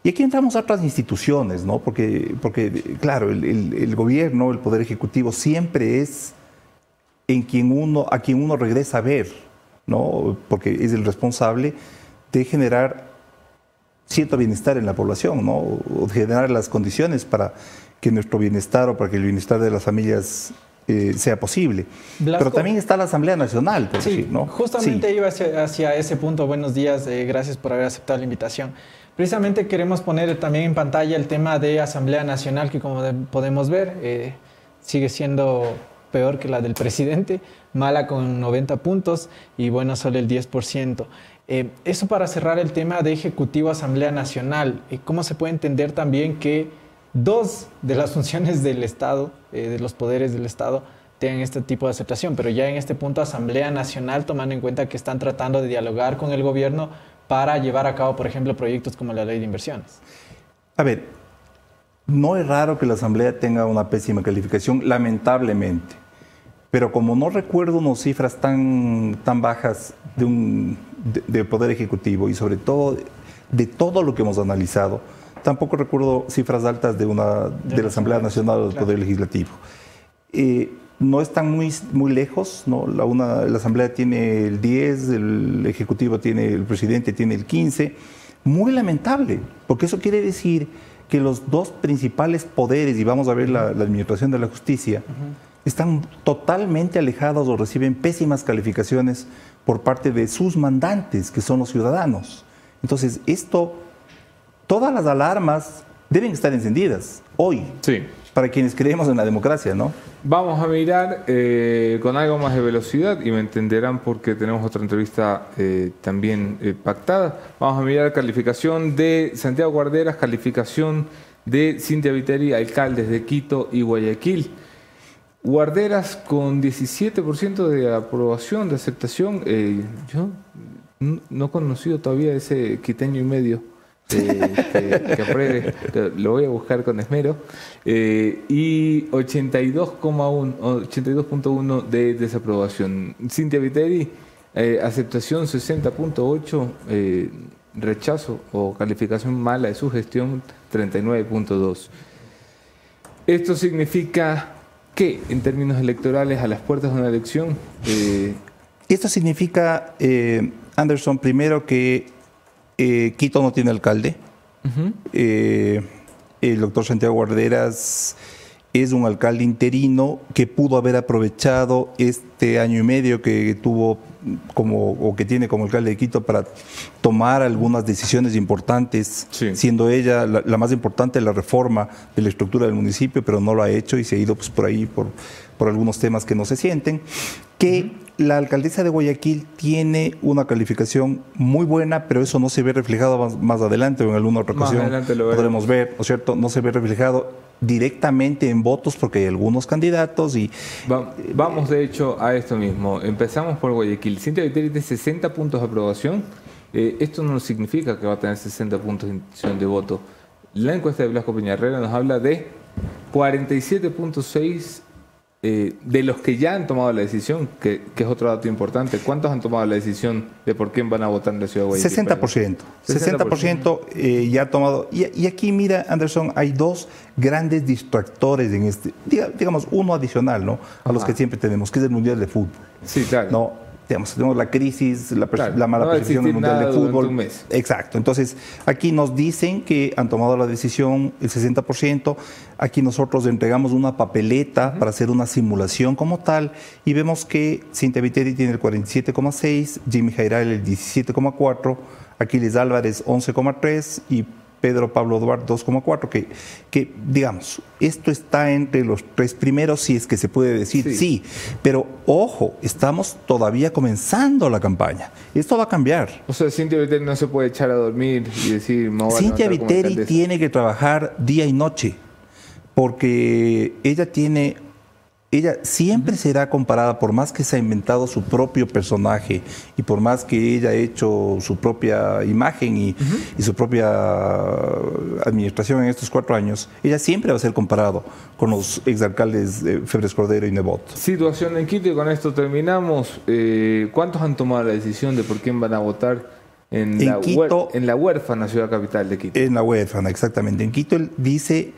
S8: Y aquí entramos a otras instituciones, ¿no? Porque, porque claro, el, gobierno, el poder ejecutivo siempre es en quien uno, a quien uno regresa a ver, ¿no? Porque es el responsable de generar cierto bienestar en la población, ¿no? O generar las condiciones para que nuestro bienestar o para que el bienestar de las familias eh, sea posible.
S2: Blasco.
S8: Pero también está la Asamblea Nacional, por
S2: Sí,
S8: decir, ¿no?
S2: justamente
S8: Sí.
S2: iba hacia, hacia ese punto. Buenos días, eh, gracias por haber aceptado la invitación. Precisamente queremos poner también en pantalla el tema de Asamblea Nacional, que como de- podemos ver, eh, sigue siendo peor que la del presidente, mala con 90 puntos y buena solo el 10%. Eh, eso para cerrar el tema de Ejecutivo Asamblea Nacional. Eh, ¿Cómo se puede entender también que dos de las funciones del Estado, eh, de los poderes del Estado, tengan este tipo de aceptación, pero ya en este punto Asamblea Nacional, tomando en cuenta que están tratando de dialogar con el gobierno para llevar a cabo, por ejemplo, proyectos como la ley de inversiones.
S8: A ver, no es raro que la Asamblea tenga una pésima calificación, lamentablemente. Pero como no recuerdo unas cifras tan, tan bajas de un de, de Poder Ejecutivo y sobre todo de todo lo que hemos analizado, tampoco recuerdo cifras altas de, una, de la Asamblea Nacional o del
S2: claro.
S8: Poder Legislativo. Eh, no están muy, muy lejos, ¿no? La, una, la Asamblea tiene el 10, el Ejecutivo tiene, el presidente tiene el 15. Muy lamentable, porque eso quiere decir que los dos principales poderes, y vamos a ver la, la Administración de la Justicia, están totalmente alejados o reciben pésimas calificaciones por parte de sus mandantes, que son los ciudadanos. Entonces, esto, todas las alarmas deben estar encendidas hoy,
S1: Sí.
S8: para quienes creemos en la democracia, ¿no?
S1: Vamos a mirar eh, con algo más de velocidad y me entenderán porque tenemos otra entrevista eh, también eh, pactada. Vamos a mirar calificación de Santiago Guarderas, calificación de Cintia Viteri, alcaldes de Quito y Guayaquil. Guarderas con 17% de aprobación, de aceptación. Eh, yo no he conocido todavía ese quiteño y medio que, que apruebe, lo- voy a buscar con esmero, eh, y 82,1 82.1 de desaprobación. Cintia Viteri, eh, aceptación 60.8, eh, rechazo o calificación mala de su gestión 39.2. Esto significa que, en términos electorales, a las puertas de una elección,
S8: Esto significa, Anderson, primero que eh, Quito no tiene alcalde. Eh, el doctor Santiago Guarderas es un alcalde interino que pudo haber aprovechado este año y medio que tuvo como o que tiene como alcalde de Quito para tomar algunas decisiones importantes,
S1: Sí.
S8: siendo ella la, la más importante la reforma de la estructura del municipio, pero no lo ha hecho y se ha ido pues, por ahí por, por algunos temas que no se sienten. Que la alcaldesa de Guayaquil tiene una calificación muy buena, pero eso no se ve reflejado más, más adelante o en alguna otra
S1: Más
S8: ocasión.
S1: adelante lo veremos.
S8: podremos ver, ¿no es cierto? No se ve reflejado directamente en votos porque hay algunos candidatos y
S1: Va- vamos de hecho a esto mismo. Empezamos por Guayaquil. Cintia Viteri tiene 60 puntos de aprobación. Eh, esto no significa que va a tener 60 puntos de intención de voto. La encuesta de Blasco Peñarrera nos habla de 47.6 eh, de los que ya han tomado la decisión, que, que es otro dato importante. ¿Cuántos han tomado la decisión de por quién van a votar en la ciudad de Guayaquil?
S8: 60%. 60% eh, ya ha tomado. Y, y aquí, mira, Anderson, hay dos grandes distractores en este. diga- digamos, uno adicional, ¿no? A los que siempre tenemos, que es el Mundial de Fútbol.
S1: Sí, claro.
S8: ¿no? Digamos, tenemos la crisis, la,
S1: Claro,
S8: la mala
S1: no
S8: percepción del Mundial de Fútbol.
S1: un mes.
S8: Exacto. Entonces, aquí nos dicen que han tomado la decisión el 60%. Aquí nosotros entregamos una papeleta para hacer una simulación como tal y vemos que Cintia Viteri tiene el 47,6, Jimmy Jairal el 17,4, Aquiles Álvarez 11,3 y Pedro Pablo Duarte 2,4, que, que digamos, esto está entre los tres primeros, si es que se puede decir
S1: Sí.
S8: sí. pero ojo, estamos todavía comenzando la campaña. Esto va a cambiar.
S1: O sea, Cintia Viteri no se puede echar a dormir y decir, me voy a
S8: Cintia Viteri
S1: alcaldesa".
S8: tiene que trabajar día y noche, porque ella tiene, ella siempre será comparada, por más que se ha inventado su propio personaje y por más que ella ha hecho su propia imagen y, y su propia administración en estos cuatro años, ella siempre va a ser comparado con los exalcaldes eh, Febres Cordero y Nebot.
S1: Situación en Quito y con esto terminamos. Eh, ¿Cuántos han tomado la decisión de por quién van a votar en,
S8: En
S1: la,
S8: Quito-
S1: en la huérfana ciudad capital de Quito?
S8: En la huérfana, exactamente. En Quito él dice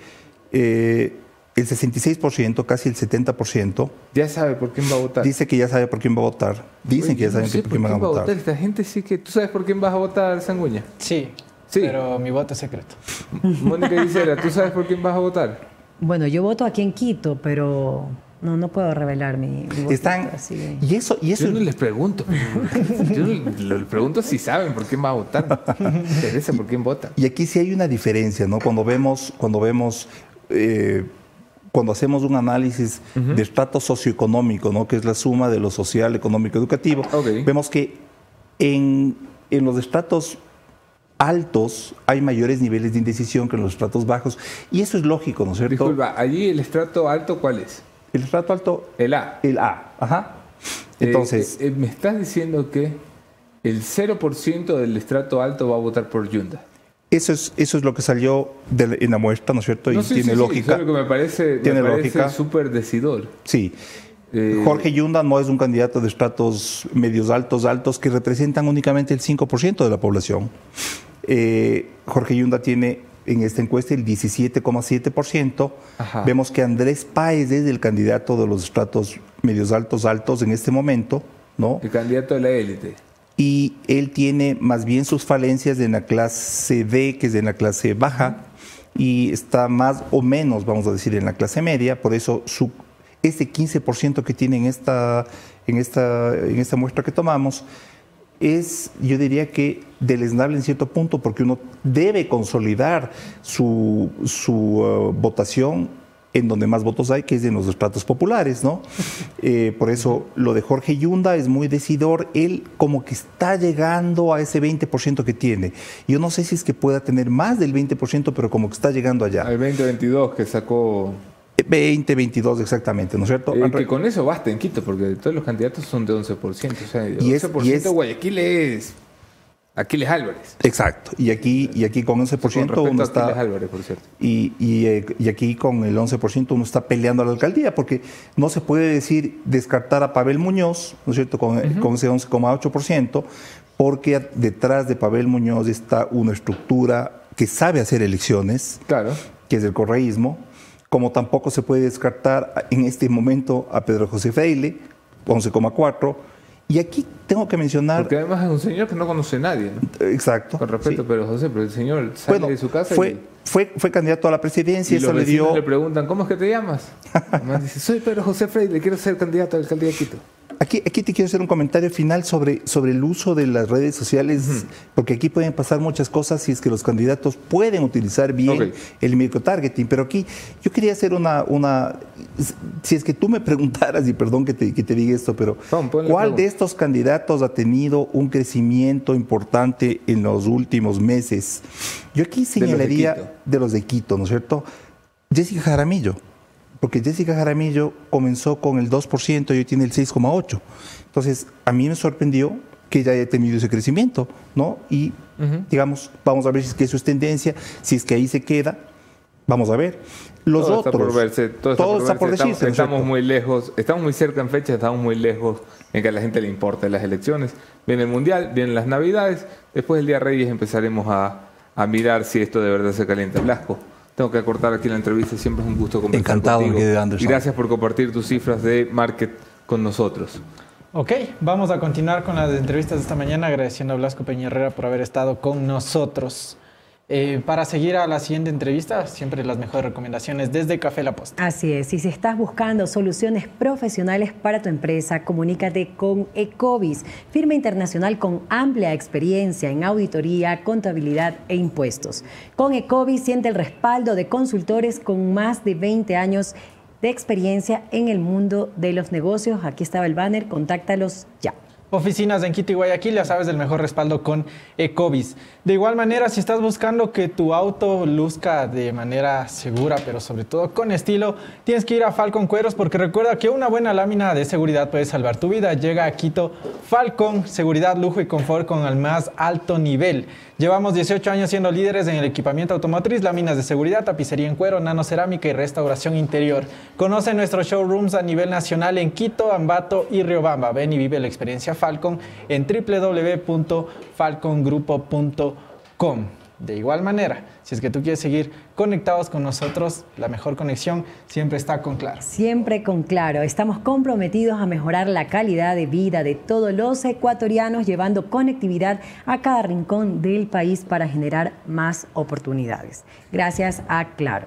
S8: eh, el 66%, casi el 70%.
S1: ya sabe por quién va a votar.
S8: Dice que ya sabe por quién va a votar. Dicen
S1: Oye,
S8: que ya saben
S1: no sé
S8: que por quién van a votar.
S1: Esta gente sí que... ¿Tú sabes por quién vas a votar, Sanguña?
S2: Sí,
S1: Sí.
S2: pero mi voto es secreto.
S1: Mónica Gisela, ¿tú sabes por quién vas a votar?
S4: Bueno, yo voto aquí en Quito, pero no, no puedo revelar mi, mi voto.
S8: Están,
S4: así de-
S8: y eso, y eso
S1: Yo no les pregunto. Yo no- les pregunto si saben por quién va a votar. Me interesa por quién vota.
S8: Y aquí sí hay una diferencia, ¿no? Cuando vemos, cuando vemos, eh, cuando hacemos un análisis de estrato socioeconómico, ¿no? Que es la suma de lo social, económico, educativo, vemos que en, en los estratos altos hay mayores niveles de indecisión que en los estratos bajos. Y eso es lógico, ¿no es cierto?
S1: Disculpa, allí el estrato alto, ¿cuál es?
S8: El estrato alto,
S1: El A.
S8: el A, ajá. Entonces,
S1: Eh, eh, me estás diciendo que el 0% del estrato alto va a votar por Yunda.
S8: Eso, es, eso es lo que salió de en la muestra, ¿no es cierto? Y
S1: sí,
S8: tiene
S1: sí, sí,
S8: lógica.
S1: solo que me parece,
S8: Tiene
S1: me parece
S8: lógica.
S1: súper decidor.
S8: Sí.
S1: Eh,
S8: Jorge Yunda no es un candidato de estratos medios altos, altos, que representan únicamente el 5% de la población. Eh, Jorge Yunda tiene en esta encuesta el 17,7%.
S1: Ajá.
S8: Vemos que Andrés Páez es el candidato de los estratos medios altos, altos en este momento, ¿no?
S1: El candidato de la élite.
S8: Y él tiene más bien sus falencias en la clase D, que es en la clase baja, y está más o menos, vamos a decir, en la clase media, por eso su, ese 15% que tiene en esta, en, esta, en esta muestra que tomamos es, yo diría que deleznable en cierto punto, porque uno debe consolidar su, su eh, votación en donde más votos hay, que es en los estratos populares, ¿no? Eh, por eso lo de Jorge Yunda es muy decidor. Él como que está llegando a ese 20% que tiene. Yo no sé si es que pueda tener más del 20%, pero como que está llegando allá.
S1: Al 2022 que sacó...
S8: 20, 22 exactamente, ¿no es cierto?
S1: eh, que con eso basta en Quito, porque todos los candidatos son de 11%. O sea,
S8: Y es-
S1: 11%
S8: y es-
S1: Guayaquil es Aquiles Álvarez.
S8: Exacto. Y aquí, y aquí con 11%
S1: Con
S8: uno está...
S1: Aquiles Álvarez, por cierto.
S8: Y, y, eh, y aquí con el 11% uno está peleando a la alcaldía, porque no se puede decir descartar a Pavel Muñoz, ¿no es cierto?, con, con ese 11,8%, porque detrás de Pavel Muñoz está una estructura que sabe hacer elecciones,
S1: Claro.
S8: que es el correísmo, como tampoco se puede descartar en este momento a Pedro José Freile, 11,4%. Y aquí tengo que mencionar...
S1: Porque además es un señor que no conoce a nadie, ¿no?
S8: Exacto.
S1: Con respeto,
S8: sí.
S1: pero José, pero el señor sale
S8: Bueno,
S1: de su casa
S8: fue,
S1: y,
S8: fue, fue candidato a la presidencia,
S1: y
S8: eso
S1: los
S8: le dio...
S1: le preguntan, ¿cómo es que te llamas? Además dice, soy Pedro José Freire, quiero ser candidato a la alcaldía de Quito.
S8: Aquí, aquí te quiero hacer un comentario final sobre, sobre el uso de las redes sociales, porque aquí pueden pasar muchas cosas si es que los candidatos pueden utilizar bien
S1: Ok.
S8: el microtargeting. Pero aquí yo quería hacer una, una. Si es que tú me preguntaras, y perdón que te, que te diga esto, pero
S1: ponle
S8: ¿cuál de estos candidatos ha tenido un crecimiento importante en los últimos meses? Yo aquí
S1: los de
S8: señalaría
S1: Quito.
S8: de los de Quito, ¿no es cierto? Jessica Jaramillo. Porque Jessica Jaramillo comenzó con el 2% y hoy tiene el 6,8%. Entonces, a mí me sorprendió que ella haya tenido ese crecimiento, ¿no? Y, digamos, vamos a ver si es que eso es tendencia, si es que ahí se queda, vamos a ver. Los
S1: todo
S8: otros,
S1: está por verse, todo está por, verse. Estamos-
S8: decirse, ¿no es
S1: Estamos,
S8: cierto?
S1: muy lejos, estamos muy cerca en fecha, estamos muy lejos en que a la gente le importe las elecciones. Viene el Mundial, vienen las Navidades, después el Día Reyes empezaremos a, a mirar si esto de verdad se calienta. Blasco, tengo que acortar aquí la entrevista, siempre es un gusto conversar
S8: Encantado,
S1: contigo.
S8: Anderson.
S1: Y gracias por compartir tus cifras de market con nosotros.
S2: Ok, vamos a continuar con las entrevistas de esta mañana, agradeciendo a Blasco Peña Herrera por haber estado con nosotros. Eh, para seguir a la siguiente entrevista, siempre las mejores recomendaciones desde Café La Posta.
S4: Así es, y si estás buscando soluciones profesionales para tu empresa, comunícate con Ecovis, firma internacional con amplia experiencia en auditoría, contabilidad e impuestos. Con Ecovis siente el respaldo de consultores con más de 20 años de experiencia en el mundo de los negocios. Aquí estaba el banner, contáctalos ya.
S2: Oficinas en Quito y Guayaquil, ya sabes, del mejor respaldo con Ecovis. De igual manera, si estás buscando que tu auto luzca de manera segura, pero sobre todo con estilo, tienes que ir a Falcon Cueros porque recuerda que una buena lámina de seguridad puede salvar tu vida. Llega a Quito Falcon, seguridad, lujo y confort con el más alto nivel. Llevamos 18 años siendo líderes en el equipamiento automotriz, láminas de seguridad, tapicería en cuero, nanocerámica y restauración interior. Conoce nuestros showrooms a nivel nacional en Quito, Ambato y Riobamba. Ven y vive la experiencia Falcon en www.falcongrupo.com. De igual manera, si es que tú quieres seguir conectados con nosotros, la mejor conexión siempre está con Claro.
S4: Siempre con Claro, estamos comprometidos a mejorar la calidad de vida de todos los ecuatorianos, llevando conectividad a cada rincón del país para generar más oportunidades. Gracias a Claro.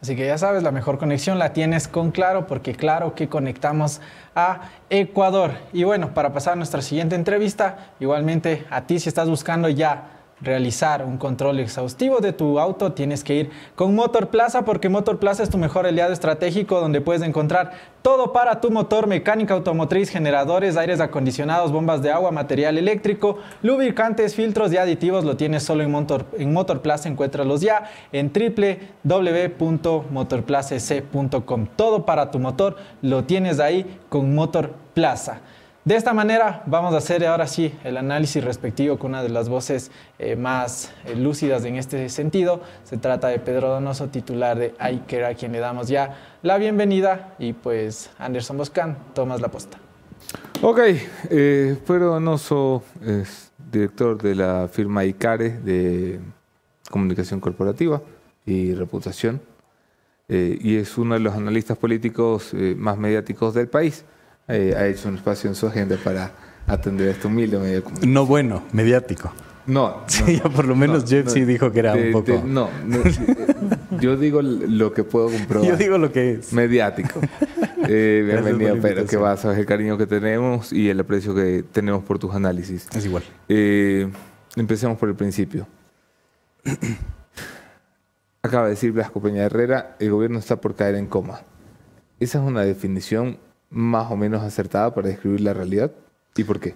S2: Así que ya sabes, la mejor conexión la tienes con Claro, porque claro que conectamos a Ecuador. Y bueno, para pasar a nuestra siguiente entrevista, igualmente a ti si estás buscando ya realizar un control exhaustivo de tu auto, tienes que ir con Motor Plaza porque Motor Plaza es tu mejor aliado estratégico donde puedes encontrar todo para tu motor, mecánica automotriz, generadores, aires acondicionados, bombas de agua, material eléctrico, lubricantes, filtros y aditivos. Lo tienes solo en Motor, en Motor Plaza. Encuéntralos ya en www.motorplazac.com. Todo para tu motor lo tienes ahí con Motor Plaza. De esta manera vamos a hacer ahora sí el análisis respectivo con una de las voces eh, más eh, lúcidas en este sentido. Se trata de Pedro Donoso, titular de iCare, a quien le damos ya la bienvenida. Y pues Anderson Boscan, tomas la posta.
S1: Ok, eh, Pedro Donoso es director de la firma ICARE de comunicación corporativa y reputación eh, y es uno de los analistas políticos más mediáticos del país. Eh, ha hecho un espacio en su agenda para atender a este humilde medio de.
S9: No bueno, mediático.
S1: No, no,
S9: Sí, ya por lo menos Jeff sí dijo que era
S1: de-
S9: un poco.
S1: de- no, no, eh, yo digo lo que puedo comprobar.
S9: Yo digo lo que es.
S1: mediático. Eh, bienvenido, Pedro, que vas, sabes el cariño que tenemos y el aprecio que tenemos por tus análisis.
S9: Es igual.
S1: Eh, empecemos por el principio. Acaba de decir Blasco Peña Herrera, el gobierno está por caer en coma. ¿Esa es una definición más o menos acertada para describir la realidad? ¿Y por qué?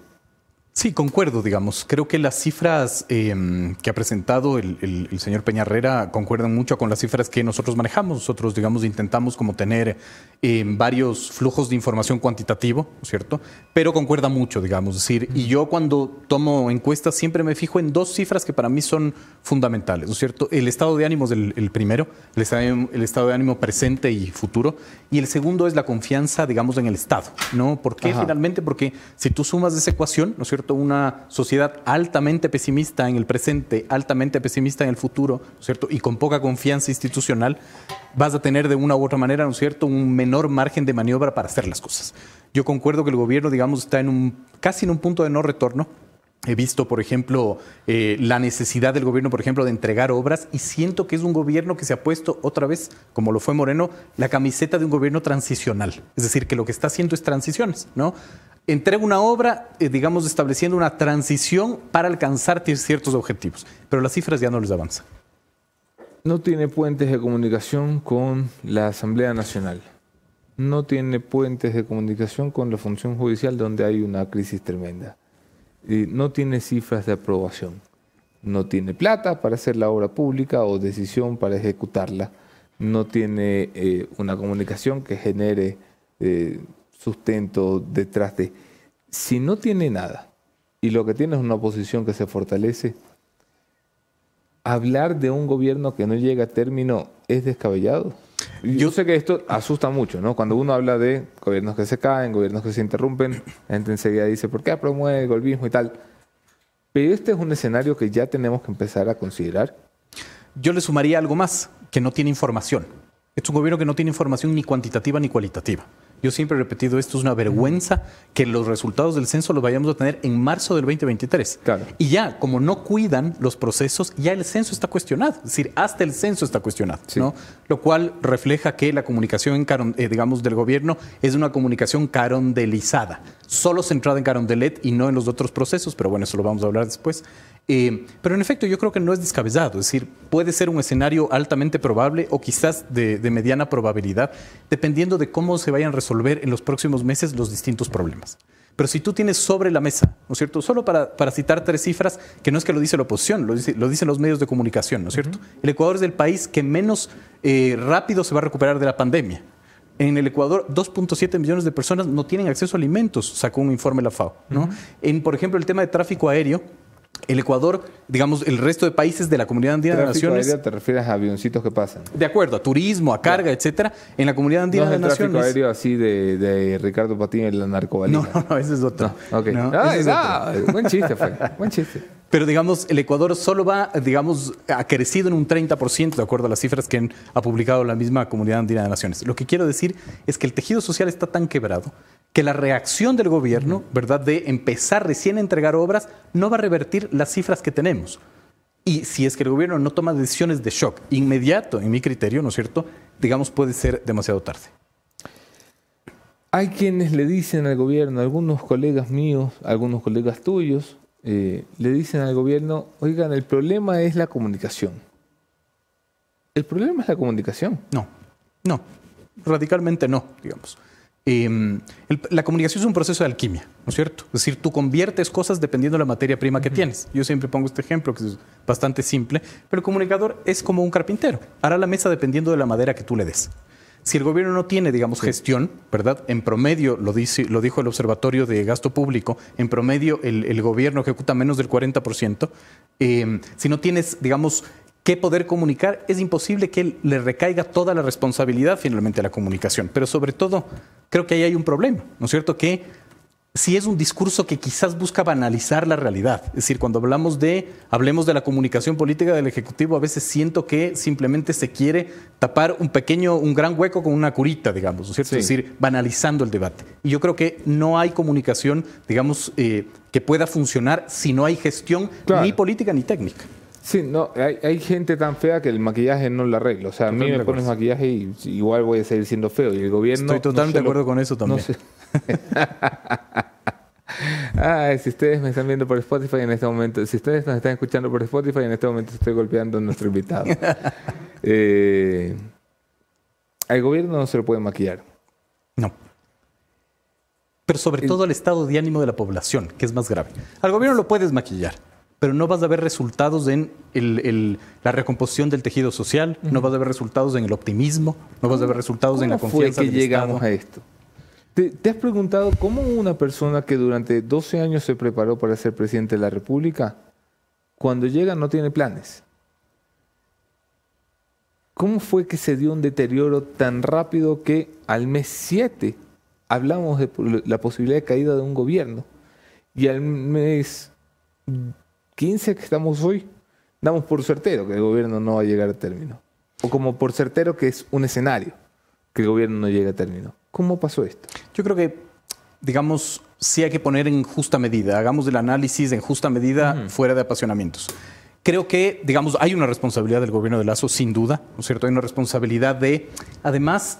S9: Sí, concuerdo, digamos. Creo que las cifras eh, que ha presentado el, el, el, señor Peñarrera concuerdan mucho con las cifras que nosotros manejamos. Nosotros, digamos, intentamos como tener eh, varios flujos de información cuantitativo, ¿no es cierto? Pero concuerda mucho, digamos. Es decir, y yo cuando tomo encuestas siempre me fijo en dos cifras que para mí son fundamentales, ¿no es cierto? El estado de ánimo del el primero, el estado, de, el estado de ánimo presente y futuro. Y el segundo es la confianza, digamos, en el Estado, ¿no? ¿Por qué Ajá. finalmente? Porque si tú sumas esa ecuación, ¿no es cierto? Una sociedad altamente pesimista en el presente, altamente pesimista en el futuro, ¿no es cierto? Y con poca confianza institucional, vas a tener de una u otra manera, ¿no cierto?, un menor margen de maniobra para hacer las cosas. Yo concuerdo que el gobierno, digamos, está en un, casi en un punto de no retorno. He visto, por ejemplo, eh, la necesidad del gobierno, por ejemplo, de entregar obras y siento que es un gobierno que se ha puesto otra vez, como lo fue Moreno, la camiseta de un gobierno transicional. Es decir, que lo que está haciendo es transiciones, ¿no? entrega una obra, eh, digamos, estableciendo una transición para alcanzar ciertos objetivos, pero las cifras ya no les avanzan.
S1: No tiene puentes de comunicación con la Asamblea Nacional. No tiene puentes de comunicación con la función judicial donde hay una crisis tremenda. No tiene cifras de aprobación. No tiene plata para hacer la obra pública o decisión para ejecutarla. No tiene eh, una comunicación que genere eh, sustento detrás de. Si no tiene nada y lo que tiene es una oposición que se fortalece, hablar de un gobierno que no llega a término es descabellado. Yo sé que esto asusta mucho, ¿no? Cuando uno habla de gobiernos que se caen, gobiernos que se interrumpen, la gente enseguida dice, ¿por qué promueve el golpismo y tal? Pero este es un escenario que ya tenemos que empezar a considerar.
S9: Yo le sumaría algo más, que no tiene información. Es un gobierno que no tiene información ni cuantitativa ni cualitativa. Yo siempre he repetido esto, es una vergüenza que los resultados del censo los vayamos a tener en marzo del 2023.
S1: Claro.
S9: Y ya, como no cuidan los procesos, ya el censo está cuestionado. Es decir, hasta el censo está cuestionado, sí. ¿no? Lo cual refleja que la comunicación, eh, digamos, del gobierno es una comunicación carondelizada, solo centrada en Carondelet y no en los otros procesos, pero bueno, eso lo vamos a hablar después. Eh, pero en efecto, yo creo que no es descabellado, es decir, puede ser un escenario altamente probable o quizás de, de mediana probabilidad, dependiendo de cómo se vayan a resolver en los próximos meses los distintos problemas. Pero si tú tienes sobre la mesa, ¿no es cierto? Solo para, para citar tres cifras, que no es que lo dice la oposición, lo, dice, lo dicen los medios de comunicación, ¿no es cierto? Uh -huh. El Ecuador es el país que menos eh, rápido se va a recuperar de la pandemia. En el Ecuador, 2.7 millones de personas no tienen acceso a alimentos, sacó un informe la FAO. ¿no? Uh -huh. En, por ejemplo, el tema de tráfico aéreo, el Ecuador, digamos, el resto de países de la Comunidad Andina de Naciones.
S1: Aéreo te refieres a avioncitos que pasan.
S9: De acuerdo, a turismo, a carga, yeah. etcétera. En la Comunidad Andina
S1: no
S9: de
S1: el
S9: Naciones.
S1: tráfico aéreo así de, de Ricardo Patín en la narcobalina.
S9: No, no, no, ese es otro.
S1: No, okay.
S9: no,
S1: ah, es ah, buen chiste fue. buen chiste.
S9: Pero digamos, el Ecuador solo va, digamos, ha crecido en un 30%, de acuerdo a las cifras que ha publicado la misma Comunidad Andina de Naciones. Lo que quiero decir es que el tejido social está tan quebrado que la reacción del gobierno, ¿verdad?, de empezar recién a entregar obras, no va a revertir las cifras que tenemos. Y si es que el gobierno no toma decisiones de shock inmediato, en mi criterio, ¿no es cierto?, digamos, puede ser demasiado tarde.
S1: Hay quienes le dicen al gobierno, algunos colegas míos, algunos colegas tuyos, eh, le dicen al gobierno, oigan, el problema es la comunicación. ¿El problema es la comunicación?
S9: No, no, radicalmente no, digamos. Eh, el, la comunicación es un proceso de alquimia, ¿no es cierto? Es decir, tú conviertes cosas dependiendo de la materia prima que uh -huh. tienes. Yo siempre pongo este ejemplo que es bastante simple, pero el comunicador es como un carpintero. Hará la mesa dependiendo de la madera que tú le des. Si el gobierno no tiene, digamos, sí. gestión, ¿verdad? En promedio, lo, dice, lo dijo el Observatorio de Gasto Público, en promedio el, el gobierno ejecuta menos del 40%. Eh, si no tienes, digamos, qué poder comunicar, es imposible que le recaiga toda la responsabilidad finalmente a la comunicación. Pero sobre todo, creo que ahí hay un problema, ¿no es cierto? Que si es un discurso que quizás busca banalizar la realidad. Es decir, cuando hablamos de, hablemos de la comunicación política del Ejecutivo, a veces siento que simplemente se quiere tapar un pequeño, un gran hueco con una curita, digamos, ¿no es cierto? Sí. Es decir, banalizando el debate. Y yo creo que no hay comunicación, digamos, eh, que pueda funcionar si no hay gestión claro. ni política ni técnica.
S1: Sí, no, hay, hay, gente tan fea que el maquillaje no lo arregla. O sea, a mí me pones maquillaje y igual voy a seguir siendo feo. Y el gobierno.
S9: Estoy totalmente no de acuerdo lo, con eso también. No
S1: ah, si ustedes me están viendo por Spotify en este momento, si ustedes nos están escuchando por Spotify, en este momento estoy golpeando a nuestro invitado. eh, al gobierno no se lo puede maquillar.
S9: No. pero sobre todo al estado de ánimo de la población, que es más grave. Al gobierno lo puedes maquillar, pero no vas a ver resultados en el- el- la recomposición del tejido social, no vas a ver resultados en el optimismo, no vas a ver resultados en la
S1: ¿Cómo
S9: confianza
S1: fue que
S9: del
S1: llegamos
S9: Estado.
S1: a esto? ¿Te, te has preguntado cómo una persona que durante 12 años se preparó para ser presidente de la República, cuando llega no tiene planes? ¿Cómo fue que se dio un deterioro tan rápido que al mes 7 hablamos de la posibilidad de caída de un gobierno y al mes 15 que estamos hoy, damos por certero que el gobierno no va a llegar a término? O como por certero que es un escenario que el gobierno no llegue a término. ¿Cómo pasó esto?
S9: Yo creo que, digamos, sí hay que poner en justa medida, hagamos el análisis en justa medida, fuera de apasionamientos. Creo que, digamos, hay una responsabilidad del gobierno de Lazo, sin duda, ¿no es cierto? Hay una responsabilidad de, además,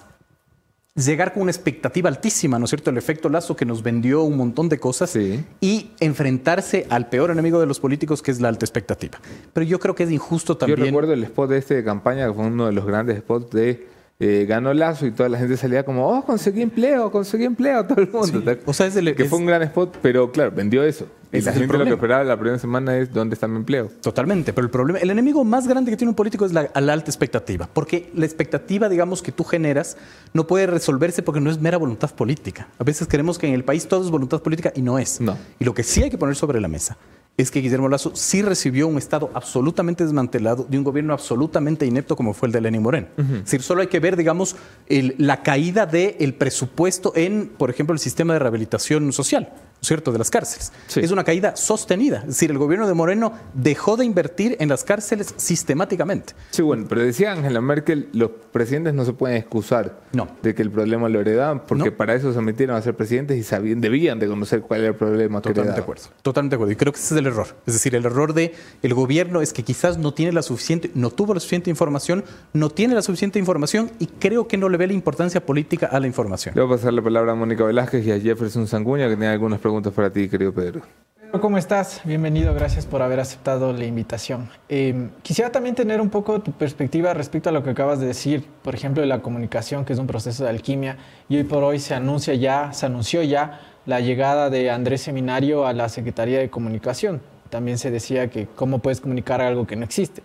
S9: llegar con una expectativa altísima, ¿no es cierto? El efecto Lazo que nos vendió un montón de cosas
S1: Sí.
S9: y enfrentarse al peor enemigo de los políticos, que es la alta expectativa. Pero yo creo que es injusto también.
S1: Yo recuerdo el spot de este de campaña, que fue uno de los grandes spots de eh, ganó Lazo y toda la gente salía como, oh, conseguí empleo, conseguí empleo, todo el mundo.
S9: Sí. O sea, es el-
S1: que
S9: es-
S1: fue un gran spot, pero claro, vendió eso. Y la gente lo que esperaba la primera semana es dónde está mi empleo.
S9: Totalmente, pero el problema, el enemigo más grande que tiene un político es la, la alta expectativa, porque la expectativa, digamos, que tú generas no puede resolverse porque no es mera voluntad política. A veces queremos que en el país todo es voluntad política y no es.
S1: No.
S9: Y lo que sí hay que poner sobre la mesa es que Guillermo Lazo sí recibió un Estado absolutamente desmantelado de un gobierno absolutamente inepto como fue el de Lenín Moreno. Es decir, solo hay que ver, digamos, el- la caída del presupuesto en, por ejemplo, el sistema de rehabilitación social, ¿no es cierto?, de las cárceles.
S1: Sí.
S9: Es una caída sostenida. Es decir, el gobierno de Moreno dejó de invertir en las cárceles sistemáticamente.
S1: Sí, bueno, pero decía Angela Merkel, los presidentes no se pueden excusar
S9: No.
S1: de que el problema lo heredaban, porque
S9: No.
S1: para eso se metieron a ser presidentes y sabían, debían de conocer cuál era el problema
S9: Totalmente de acuerdo. Totalmente de acuerdo. Y creo que ese es el error. Es decir, el error de el gobierno es que quizás no tiene la suficiente, no tuvo la suficiente información, no tiene la suficiente información y creo que no le ve la importancia política a la información.
S1: Le voy a pasar la palabra a Mónica Velázquez y a Jefferson Sanguña, que tienen algunas preguntas para ti, querido Pedro.
S2: ¿Cómo estás? Bienvenido, gracias por haber aceptado la invitación. Eh, quisiera también tener un poco tu perspectiva respecto a lo que acabas de decir, por ejemplo, de la comunicación, que es un proceso de alquimia, y hoy por hoy se anuncia ya, se anunció ya la llegada de Andrés Seminario a la Secretaría de Comunicación. También se decía que cómo puedes comunicar algo que no existe.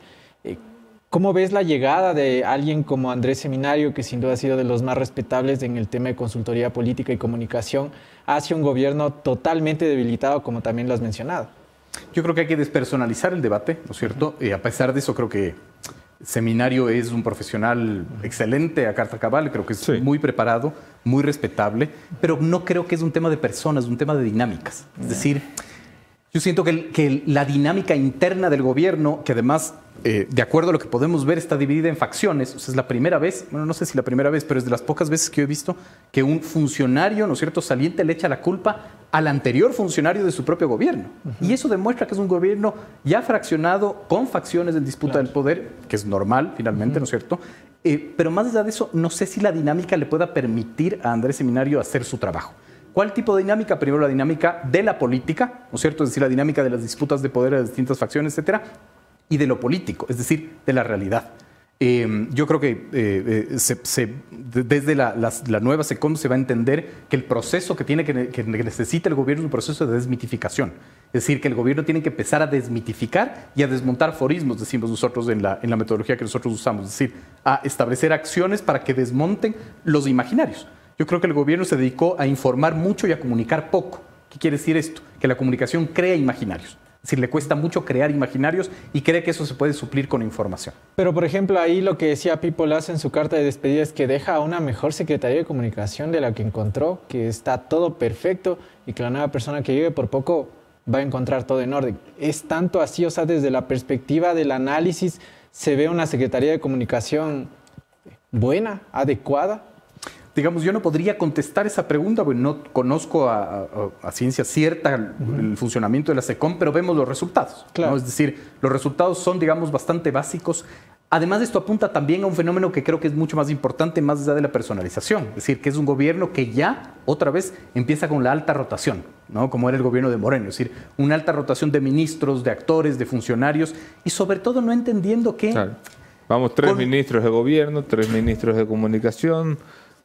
S2: ¿Cómo ves la llegada de alguien como Andrés Seminario, que sin duda ha sido de los más respetables en el tema de consultoría política y comunicación, hacia un gobierno totalmente debilitado, como también lo has mencionado?
S9: Yo creo que hay que despersonalizar el debate, ¿no es cierto? Eh, a pesar de eso, creo que Seminario es un profesional excelente a carta cabal, creo que es
S1: Sí.
S9: muy preparado, muy respetable, pero no creo que es un tema de personas, es un tema de dinámicas. Es decir, yo siento que, el- que la dinámica interna del gobierno, que además, eh, de acuerdo a lo que podemos ver, está dividida en facciones. O sea, es la primera vez, bueno, no sé si la primera vez, pero es de las pocas veces que yo he visto que un funcionario, ¿no es cierto?, saliente le echa la culpa al anterior funcionario de su propio gobierno. Y eso demuestra que es un gobierno ya fraccionado, con facciones en disputa del poder, que es normal, finalmente, ¿no es cierto? Eh, pero más allá de eso, no sé si la dinámica le pueda permitir a Andrés Seminario hacer su trabajo. ¿Cuál tipo de dinámica? Primero la dinámica de la política, ¿no es cierto? Es decir, la dinámica de las disputas de poder de distintas facciones, etcétera, y de lo político, es decir, de la realidad. Eh, yo creo que eh, eh, desde la, nueva SECOM se va a entender que el proceso que, tiene que, que necesita el gobierno es un proceso de desmitificación. Es decir, que el gobierno tiene que empezar a desmitificar y a desmontar forismos, decimos nosotros en la, en la metodología que nosotros usamos. Es decir, a establecer acciones para que desmonten los imaginarios. Yo creo que el gobierno se dedicó a informar mucho y a comunicar poco. ¿Qué quiere decir esto? Que la comunicación crea imaginarios. Decir, le cuesta mucho crear imaginarios y cree que eso se puede suplir con información.
S2: Pero, por ejemplo, ahí lo que decía Pipo Lazo en su carta de despedida es que deja una mejor Secretaría de Comunicación de la que encontró, que está todo perfecto y que la nueva persona que llegue por poco va a encontrar todo en orden. Es tanto así, o sea, desde la perspectiva del análisis, se ve una Secretaría de Comunicación buena, adecuada.
S9: Digamos, yo no podría contestar esa pregunta, porque no conozco a, a- a ciencia cierta el, el funcionamiento de la SECOM, pero vemos los resultados. ¿no?
S2: Claro.
S9: Es decir, los resultados son, digamos, bastante básicos. Además, esto apunta también a un fenómeno que creo que es mucho más importante, más allá de la personalización. Es decir, que es un gobierno que ya, otra vez, empieza con la alta rotación, ¿no? como era el gobierno de Moreno. Es decir, una alta rotación de ministros, de actores, de funcionarios, y sobre todo no entendiendo que...
S1: Claro. Vamos, tres
S9: Con-
S1: ministros de gobierno, tres ministros de comunicación,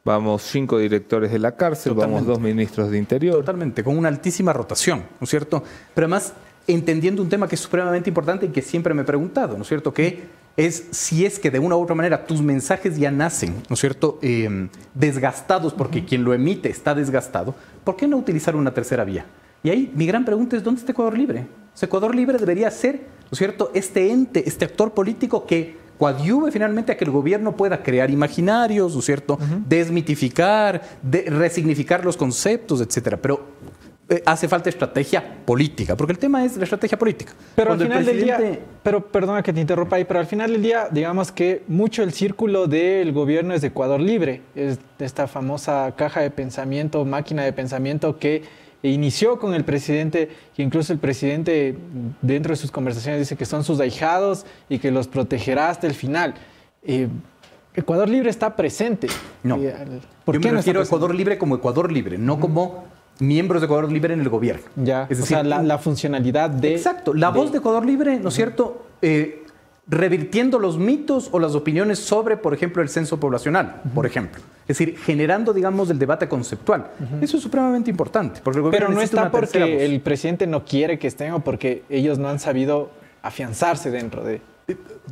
S1: Vamos cinco directores de la cárcel, vamos dos ministros de Interior.
S9: Totalmente, con una altísima rotación, ¿no es cierto? Pero además entendiendo un tema que es supremamente importante y que siempre me he preguntado, ¿no es cierto? Que es si es que de una u otra manera tus mensajes ya nacen, ¿no es cierto? Eh, desgastados porque quien lo emite está desgastado, ¿por qué no utilizar una tercera vía? Y ahí mi gran pregunta es, ¿dónde está Ecuador Libre? O sea, Ecuador Libre debería ser, ¿no es cierto?, este ente, este actor político que coadyuve finalmente a que el gobierno pueda crear imaginarios, ¿no es cierto?, desmitificar, de- resignificar los conceptos, etcétera. Pero eh, hace falta estrategia política, porque el tema es la estrategia política.
S2: Pero al
S9: Cuando
S2: final del día, pero perdona que te interrumpa ahí, pero al final del día, digamos que mucho el círculo del gobierno es de Ecuador Libre, es esta famosa caja de pensamiento, máquina de pensamiento que inició con el presidente, que incluso el presidente dentro de sus conversaciones dice que son sus ahijados y que los protegerá hasta el final. Eh, Ecuador Libre está presente.
S9: No.
S2: Eh, ¿Por
S9: Yo
S2: qué
S9: me
S2: no
S9: refiero a? Ecuador Libre como Ecuador Libre, no como miembros de Ecuador Libre en el gobierno.
S2: Ya,
S9: Es
S2: o sea,
S9: decir,
S2: la, la funcionalidad de...
S9: Exacto, la
S2: de-
S9: voz de Ecuador Libre, ¿no es cierto? Eh, revirtiendo los mitos o las opiniones sobre, por ejemplo, el censo poblacional, por ejemplo. Es decir, generando, digamos, el debate conceptual. Eso es supremamente importante. Porque el gobierno
S2: Pero no está porque el presidente no quiere que estén o porque ellos no han sabido afianzarse dentro de...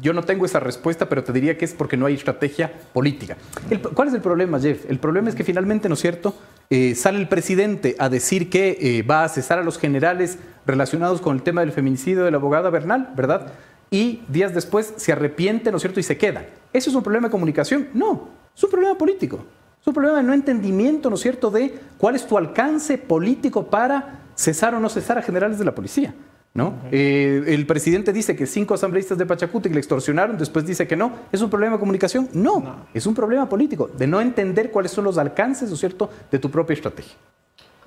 S9: Yo no tengo esa respuesta, pero te diría que es porque no hay estrategia política. El- ¿Cuál es el problema, Jeff? El problema es que finalmente, ¿no es cierto? Eh, sale el presidente a decir que eh, va a cesar a los generales relacionados con el tema del feminicidio de la abogada Bernal, ¿verdad? Y días después se arrepiente, ¿no es cierto? Y se queda. ¿Eso es un problema de comunicación? No, es un problema político. Es un problema de no entendimiento, ¿no es cierto?, de cuál es tu alcance político para cesar o no cesar a generales de la policía. ¿No? Eh, el presidente dice que cinco asambleístas de Pachacuti le extorsionaron, después dice que no. ¿Es un problema de comunicación? No, es un problema político, de no entender cuáles son los alcances, ¿no es cierto?, de tu propia estrategia.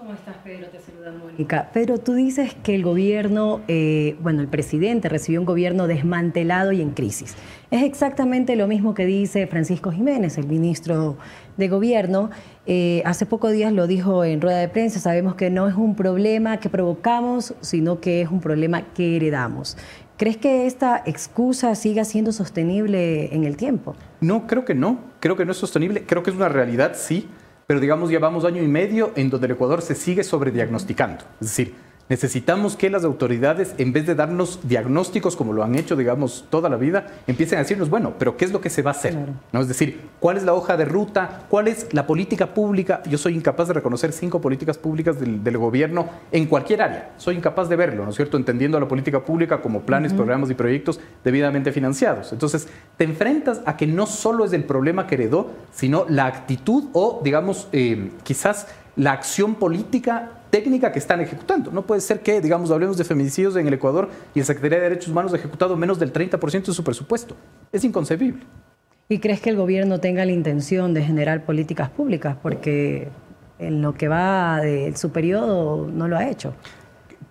S4: ¿Cómo estás, Pedro? Te saluda Mónica. Pedro, tú dices que el gobierno, eh, bueno, el presidente recibió un gobierno desmantelado y en crisis. Es exactamente lo mismo que dice Francisco Jiménez, el ministro de Gobierno. Eh, hace pocos días lo dijo en rueda de prensa, sabemos que no es un problema que provocamos, sino que es un problema que heredamos. ¿Crees que esta excusa siga siendo sostenible en el tiempo?
S9: No, creo que no. Creo que no es sostenible. Creo que es una realidad, sí. Pero digamos, llevamos año y medio en donde el Ecuador se sigue sobrediagnosticando. Es decir, necesitamos que las autoridades, en vez de darnos diagnósticos como lo han hecho, digamos, toda la vida, empiecen a decirnos, bueno, pero ¿qué es lo que se va a hacer? ¿No? Es decir, ¿cuál es la hoja de ruta? ¿Cuál es la política pública? Yo soy incapaz de reconocer cinco políticas públicas del, del gobierno en cualquier área. Soy incapaz de verlo, ¿no es cierto? Entendiendo la política pública como planes, programas y proyectos debidamente financiados. Entonces, te enfrentas a que no solo es el problema que heredó, sino la actitud o, digamos, eh, quizás la acción política técnica que están ejecutando. No puede ser que, digamos, hablemos de feminicidios en el Ecuador y el Secretaría de Derechos Humanos ha ejecutado menos del 30% de su presupuesto. Es inconcebible.
S4: ¿Y crees que el gobierno tenga la intención de generar políticas públicas? Porque en lo que va de su periodo no lo ha hecho.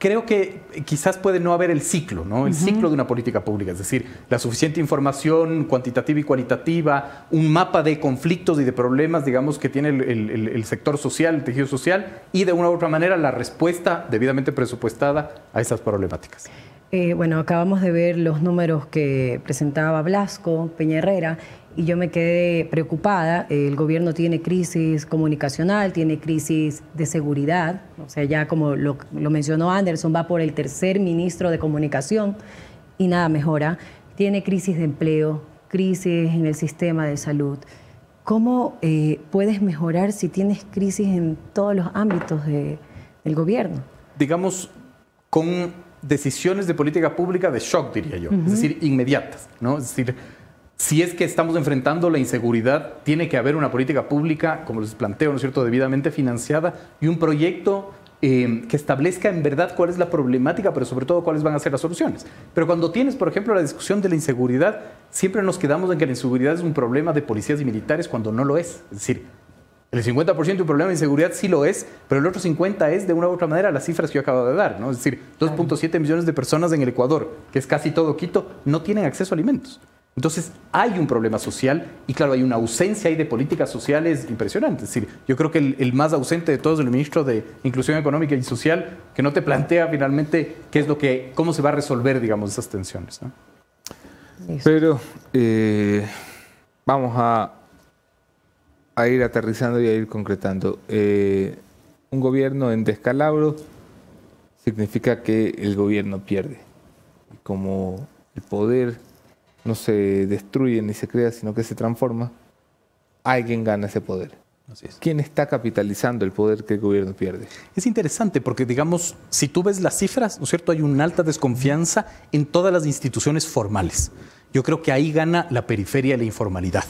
S9: Creo que quizás puede no haber el ciclo, ¿no? El ciclo de una política pública, es decir, la suficiente información cuantitativa y cualitativa, un mapa de conflictos y de problemas, digamos, que tiene el, el- el sector social, el tejido social, y de una u otra manera la respuesta debidamente presupuestada a esas problemáticas.
S4: Eh, bueno, acabamos de ver los números que presentaba Blasco, Peña Herrera, y yo me quedé preocupada. El gobierno tiene crisis comunicacional, tiene crisis de seguridad, o sea, ya como lo, lo mencionó Anderson, va por el tercer ministro de comunicación y nada mejora. Tiene crisis de empleo, crisis en el sistema de salud. ¿Cómo eh, puedes mejorar si tienes crisis en todos los ámbitos de- del gobierno?
S9: digamos, con decisiones de política pública de shock, diría yo, es decir, inmediatas, ¿no? Es decir, si es que estamos enfrentando la inseguridad, tiene que haber una política pública, como les planteo, ¿no es cierto?, debidamente financiada y un proyecto eh, que establezca en verdad cuál es la problemática, pero sobre todo cuáles van a ser las soluciones. Pero cuando tienes, por ejemplo, la discusión de la inseguridad, siempre nos quedamos en que la inseguridad es un problema de policías y militares cuando no lo es. Es decir, el 50% del problema de inseguridad sí lo es, pero el otro 50% es de una u otra manera las cifras que yo acabo de dar, ¿no? Es decir, 2.7 millones de personas en el Ecuador, que es casi todo Quito, no tienen acceso a alimentos. Entonces, hay un problema social y claro, hay una ausencia ahí de políticas sociales impresionante. Es decir, yo creo que el, el más ausente de todos es el ministro de Inclusión Económica y Social, que no te plantea finalmente qué es lo que, cómo se va a resolver, digamos, esas tensiones. ¿no?
S1: Pero eh, vamos a a ir aterrizando y a ir concretando. Eh, un gobierno en descalabro significa que el gobierno pierde. Como el poder no se destruye ni se crea, sino que se transforma, alguien gana ese poder. ¿Quién está capitalizando el poder que el gobierno pierde?
S9: Es interesante porque, digamos, si tú ves las cifras, ¿no es cierto? Hay una alta desconfianza en todas las instituciones formales. Yo creo que ahí gana la periferia y la informalidad.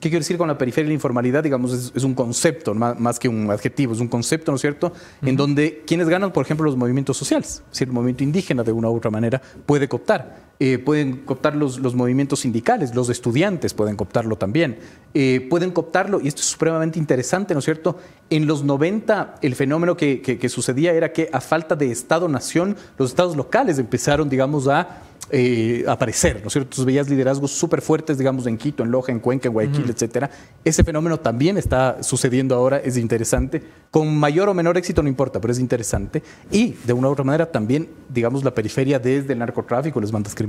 S9: ¿Qué quiero decir con la periferia y la informalidad? Digamos, es, es un concepto más, más, que un adjetivo, es un concepto, ¿no es cierto? En donde quienes ganan, por ejemplo, los movimientos sociales, es decir, el movimiento indígena de una u otra manera puede cooptar. Eh, pueden cooptar los, los, movimientos sindicales, los estudiantes pueden cooptarlo también. Eh, pueden cooptarlo, y esto es supremamente interesante, ¿no es cierto? En los 90 el fenómeno que, que, que sucedía era que a falta de Estado-nación, los estados locales empezaron, digamos, a eh, aparecer, ¿no es cierto? Tú veías liderazgos súper fuertes, digamos, en Quito, en Loja, en Cuenca, en Guayaquil, uh -huh. etcétera. Ese fenómeno también está sucediendo ahora, es interesante. Con mayor o menor éxito no importa, pero es interesante. Y, de una u otra manera, también, digamos, la periferia desde el narcotráfico, las bandas criminales.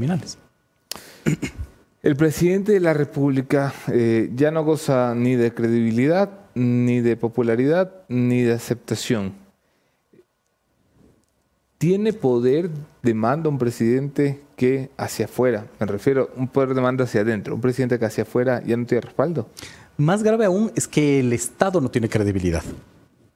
S1: El presidente de la República eh, ya no goza ni de credibilidad, ni de popularidad, ni de aceptación. ¿Tiene poder de mando un presidente que hacia afuera, me refiero, un poder de mando hacia adentro, un presidente que hacia afuera ya no tiene respaldo?
S9: Más grave aún es que el Estado no tiene credibilidad.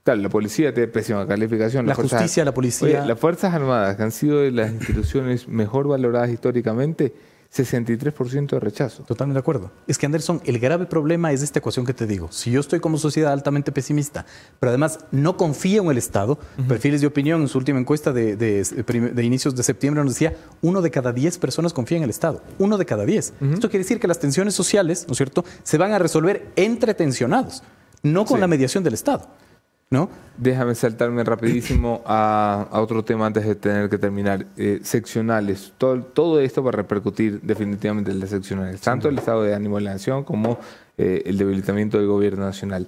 S1: Claro, la policía tiene pésima calificación.
S9: La, justicia, fuerzas, la policía.
S1: Oye, las Fuerzas Armadas, que han sido de las instituciones mejor valoradas históricamente, 63% de rechazo.
S9: Totalmente de acuerdo. Es que, Anderson, el grave problema es esta ecuación que te digo. Si yo estoy como sociedad altamente pesimista, pero además no confío en el Estado, uh -huh. perfiles de opinión en su última encuesta de, de, de, inicios de septiembre nos decía, uno de cada diez personas confía en el Estado. Uno de cada diez. Uh -huh. Esto quiere decir que las tensiones sociales, ¿no es cierto?, se van a resolver entre tensionados, no con sí. la mediación del Estado. ¿No?
S1: Déjame saltarme rapidísimo a, a, otro tema antes de tener que terminar. Eh, seccionales. Todo, todo, esto va a repercutir definitivamente en las seccionales. Tanto el estado de ánimo de la nación como eh, el debilitamiento del gobierno nacional.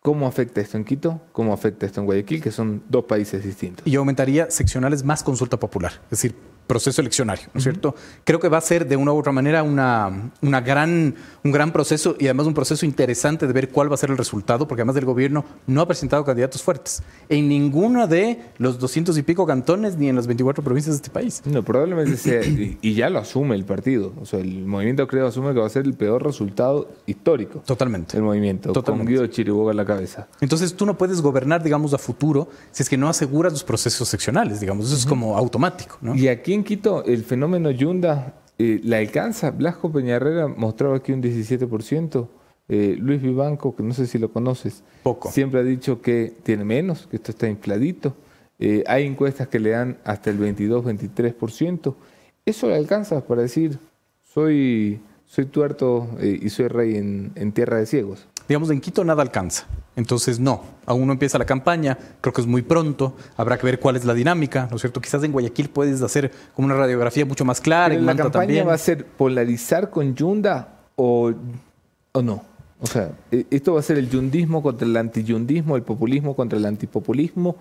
S1: ¿Cómo afecta esto en Quito? ¿Cómo afecta esto en Guayaquil? Que son dos países distintos.
S9: Y yo aumentaría seccionales más consulta popular. Es decir, proceso eleccionario, ¿no es cierto? Uh -huh. Creo que va a ser de una u otra manera una, una gran, un gran proceso y además un proceso interesante de ver cuál va a ser el resultado, porque además el gobierno no ha presentado candidatos fuertes en ninguno de los 200 y pico cantones ni en las 24 provincias de este país.
S1: No, probablemente sea, y, y ya lo asume el partido, o sea, el movimiento creo asume que va a ser el peor resultado histórico.
S9: Totalmente.
S1: El movimiento,
S9: Totalmente.
S1: con Guido Chiriboga en la cabeza.
S9: Entonces tú no puedes gobernar, digamos, a futuro si es que no aseguras los procesos seccionales, digamos, eso uh -huh. es como automático, ¿no?
S1: Y aquí en Quito el fenómeno Yunda eh, la alcanza. Blasco Peñarrera mostraba aquí un 17%. Eh, Luis Vivanco, que no sé si lo conoces,
S9: Poco.
S1: siempre ha dicho que tiene menos, que esto está infladito. Eh, hay encuestas que le dan hasta el 22-23%. Eso le alcanza para decir, soy, soy tuerto y soy rey en, en tierra de ciegos.
S9: Digamos, en Quito nada alcanza. Entonces, no, aún no empieza la campaña, creo que es muy pronto, habrá que ver cuál es la dinámica, ¿no es cierto? Quizás en Guayaquil puedes hacer como una radiografía mucho más clara.
S1: Pero
S9: en
S1: la
S9: Manta
S1: campaña
S9: también.
S1: va a ser polarizar con Yunda o, o no. O sea, e- esto va a ser el yundismo contra el antiyundismo, el populismo contra el antipopulismo,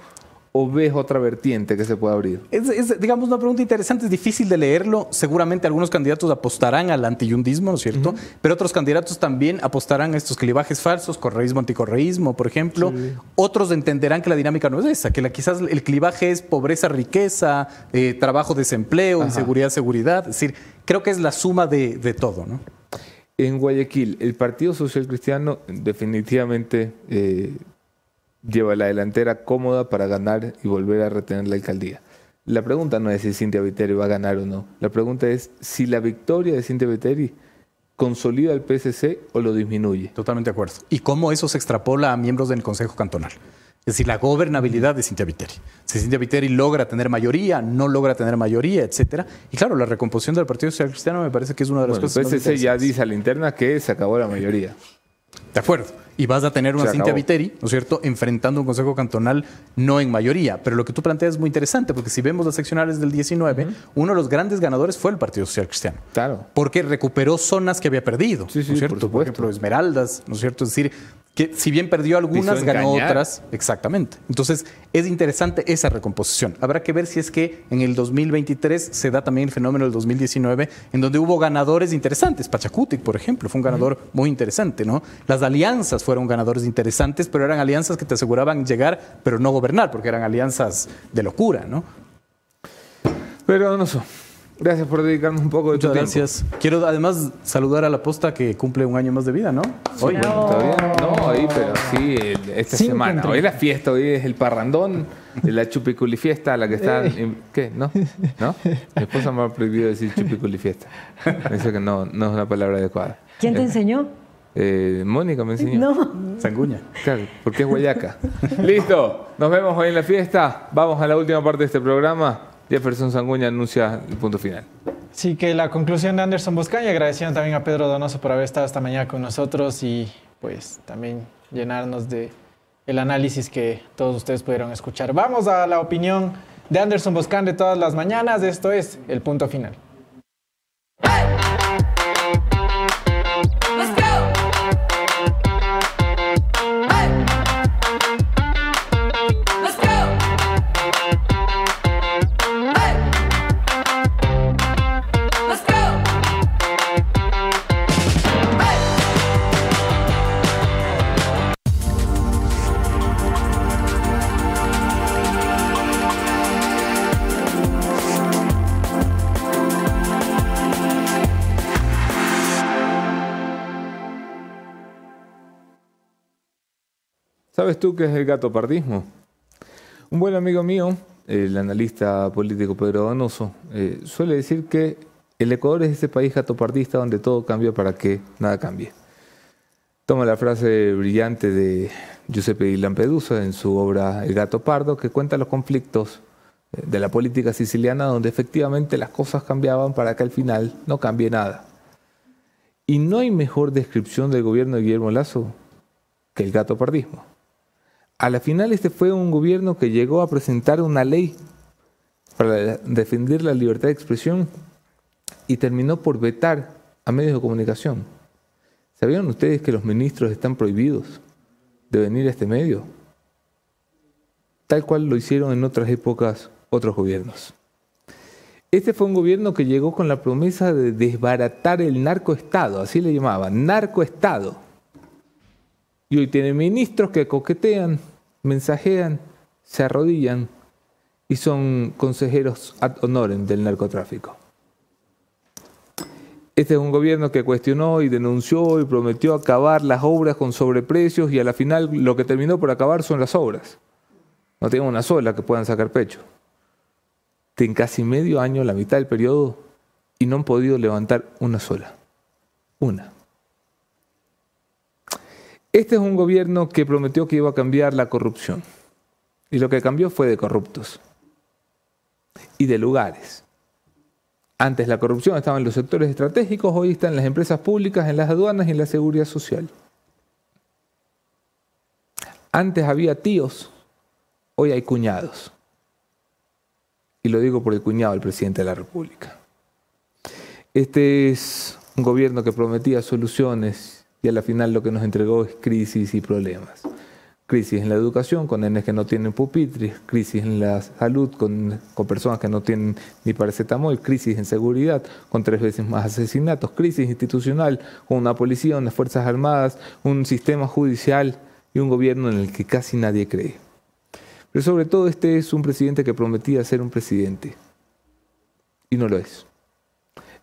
S1: o ves otra vertiente que se puede abrir.
S9: Es, es, digamos, una pregunta interesante, es difícil de leerlo. Seguramente algunos candidatos apostarán al antiyundismo, ¿no es cierto? Uh -huh. Pero otros candidatos también apostarán a estos clivajes falsos, correísmo, anticorreísmo, por ejemplo. Sí. Otros entenderán que la dinámica no es esa, que la, quizás el clivaje es pobreza, riqueza, eh, trabajo, desempleo, Ajá. inseguridad, seguridad. Es decir, creo que es la suma de, de todo, ¿no?
S1: En Guayaquil, el Partido Social Cristiano definitivamente eh, lleva la delantera cómoda para ganar y volver a retener la alcaldía. La pregunta no es si Cintia Viteri va a ganar o no. La pregunta es si la victoria de Cintia Viteri consolida al PSC o lo disminuye.
S9: Totalmente de acuerdo. Y cómo eso se extrapola a miembros del Consejo Cantonal. Es decir, la gobernabilidad de Cintia Viteri. Si Cintia Viteri logra tener mayoría, no logra tener mayoría, etcétera. Y claro, la recomposición del Partido Social Cristiano me parece que es una de las
S1: bueno,
S9: cosas.
S1: El PSC ya dice a la interna que se acabó la mayoría.
S9: De acuerdo. Y vas a tener una Cintia. Viteri, ¿no es cierto?, enfrentando un consejo cantonal no en mayoría. Pero lo que tú planteas es muy interesante, porque si vemos las seccionales del 19, uno de los grandes ganadores fue el Partido Social Cristiano.
S1: Claro.
S9: Porque recuperó zonas que había perdido,
S1: Sí, sí,
S9: ¿no es cierto?
S1: por
S9: ejemplo, Esmeraldas, ¿no es cierto? Es decir, que si bien perdió algunas, ganó otras. Exactamente. Entonces, es interesante esa recomposición. Habrá que ver si es que en el 2023 se da también el fenómeno del 2019, en donde hubo ganadores interesantes. Pachacutic, por ejemplo, fue un ganador muy interesante, ¿no? Las alianzas fueron ganadores interesantes, pero eran alianzas que te aseguraban llegar, pero no gobernar, porque eran alianzas de locura, ¿no?
S1: Pero no sé. Gracias por dedicarnos un poco de
S9: Muchas
S1: tu tiempo.
S9: gracias. Quiero además saludar a la posta que cumple un año más de vida, ¿no? Hoy.
S1: Bueno, todavía no, ahí, pero sí, esta
S2: Cinco
S1: semana.
S2: entre-
S1: Hoy es la fiesta, hoy es el parrandón, la chupiculifiesta, la que está... en- ¿Qué? ¿No? ¿No? Mi esposa me ha prohibido decir chupiculifiesta. Me dice que no, no es una palabra adecuada.
S4: ¿Quién te enseñó?
S1: Eh, Mónica me enseñó.
S4: No.
S9: Sanguña.
S1: Claro, porque es Guayaca. Listo, nos vemos hoy en la fiesta. Vamos a la última parte de este programa. Jefferson Sanguña anuncia el punto final.
S2: Así que la conclusión de Anderson Boscaña, agradeciendo también a Pedro Donoso por haber estado esta mañana con nosotros y pues también llenarnos de el análisis que todos ustedes pudieron escuchar. Vamos a la opinión de Anderson Boscan de todas las mañanas. Esto es el punto final.
S10: Let's
S1: ¿Sabes tú qué es el gatopardismo? Un buen amigo mío, el analista político Pedro Donoso, eh, suele decir que el Ecuador es ese país gatopardista donde todo cambia para que nada cambie. Toma la frase brillante de Giuseppe di Lampedusa en su obra El gato pardo, que cuenta los conflictos eh, de la política siciliana donde efectivamente las cosas cambiaban para que al final no cambie nada. Y no hay mejor descripción del gobierno de Guillermo Lazo que el gatopardismo. A la final este fue un gobierno que llegó a presentar una ley para defender la libertad de expresión y terminó por vetar a medios de comunicación. ¿Sabían ustedes que los ministros están prohibidos de venir a este medio? Tal cual lo hicieron en otras épocas otros gobiernos. Este fue un gobierno que llegó con la promesa de desbaratar el narcoestado, así le llamaban, narcoestado. Y hoy tiene ministros que coquetean, mensajean, se arrodillan y son consejeros ad honorem del narcotráfico. Este es un gobierno que cuestionó y denunció y prometió acabar las obras con sobreprecios y a la final lo que terminó por acabar son las obras. No tienen una sola que puedan sacar pecho. En casi medio año, la mitad del periodo, y no han podido levantar una sola. Una. Este es un gobierno que prometió que iba a cambiar la corrupción. Y lo que cambió fue de corruptos. Y de lugares. Antes la corrupción estaba en los sectores estratégicos, hoy está en las empresas públicas, en las aduanas y en la seguridad social. Antes había tíos, hoy hay cuñados. Y lo digo por el cuñado del presidente de la República. Este es un gobierno que prometía soluciones y a la final lo que nos entregó es crisis y problemas. Crisis en la educación con nenes que no tienen pupitres, crisis en la salud con, con personas que no tienen ni paracetamol, crisis en seguridad con tres veces más asesinatos, crisis institucional con una policía, unas fuerzas armadas, un sistema judicial y un gobierno en el que casi nadie cree. Pero sobre todo este es un presidente que prometía ser un presidente y no lo es.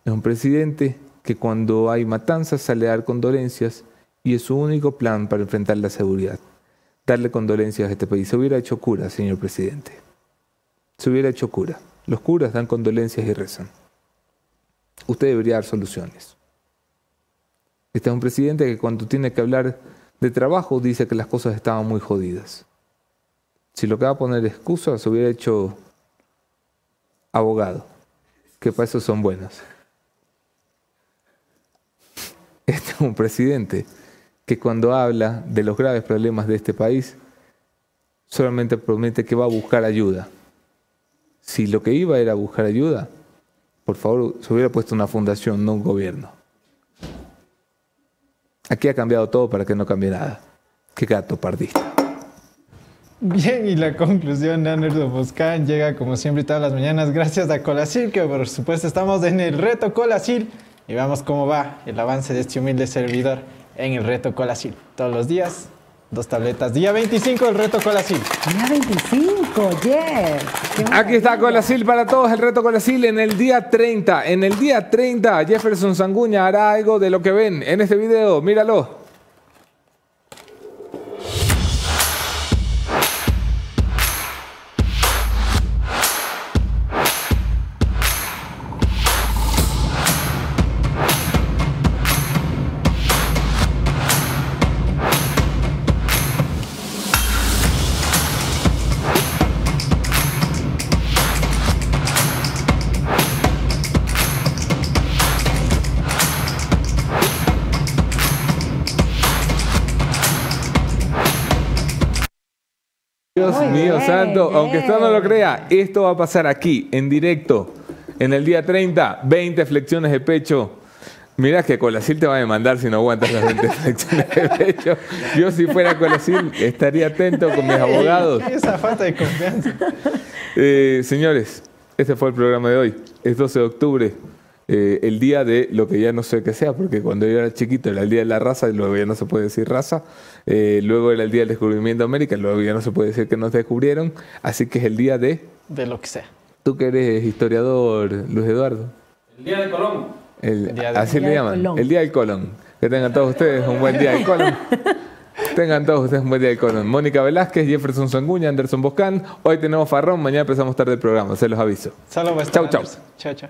S1: Es un presidente que cuando hay matanzas sale a dar condolencias y es su único plan para enfrentar la seguridad. Darle condolencias a este país. Se hubiera hecho cura, señor presidente. Se hubiera hecho cura. Los curas dan condolencias y rezan. Usted debería dar soluciones. Este es un presidente que cuando tiene que hablar de trabajo dice que las cosas estaban muy jodidas. Si lo que va a poner excusas, se hubiera hecho abogado, que para eso son buenos. Este es un presidente que cuando habla de los graves problemas de este país, solamente promete que va a buscar ayuda. Si lo que iba era buscar ayuda, por favor, se hubiera puesto una fundación, no un gobierno. Aquí ha cambiado todo para que no cambie nada. Qué gato pardista.
S2: Bien, y la conclusión de Anderson Boscan llega como siempre todas las mañanas gracias a Colacil, que por supuesto estamos en el reto Colacil y vamos cómo va el avance de este humilde servidor en el reto Colacil. Todos los días, dos tabletas. Día 25 el reto Colacil.
S4: Día 25, Jeff. Qué
S1: Aquí está. Colasil para todos, el reto Colasil en el día 30. En el día 30, Jefferson Sanguña hará algo de lo que ven en este video. Míralo. Santo, aunque usted no lo crea, esto va a pasar aquí, en directo, en el día 30, 20 flexiones de pecho. Mira que Colasil te va a demandar si no aguantas las 20 flexiones de pecho. Yo si fuera Colasil estaría atento con mis abogados.
S2: Esa falta de confianza.
S1: Eh, señores, este fue el programa de hoy. Es 12 de octubre, eh, el día de lo que ya no sé qué sea, porque cuando yo era chiquito era el día de la raza y luego ya no se puede decir raza. Eh, luego era el día del descubrimiento de América, luego ya no se puede decir que nos descubrieron. Así que es el día de.
S2: De lo que sea.
S1: Tú que eres historiador, Luis Eduardo.
S11: El día de Colón.
S1: El-
S2: día de-
S1: así
S4: Día
S1: le llaman.
S4: Colón.
S1: El día del Colón. Que tengan todos ustedes un buen día del Colón. Tengan todos ustedes un buen día del Colón. Mónica Velázquez, Jefferson Sanguña, Anderson Boscan. Hoy tenemos Farrón, mañana empezamos tarde el programa, se los aviso.
S2: Estar
S1: Chau, chau.
S2: Chao, chao.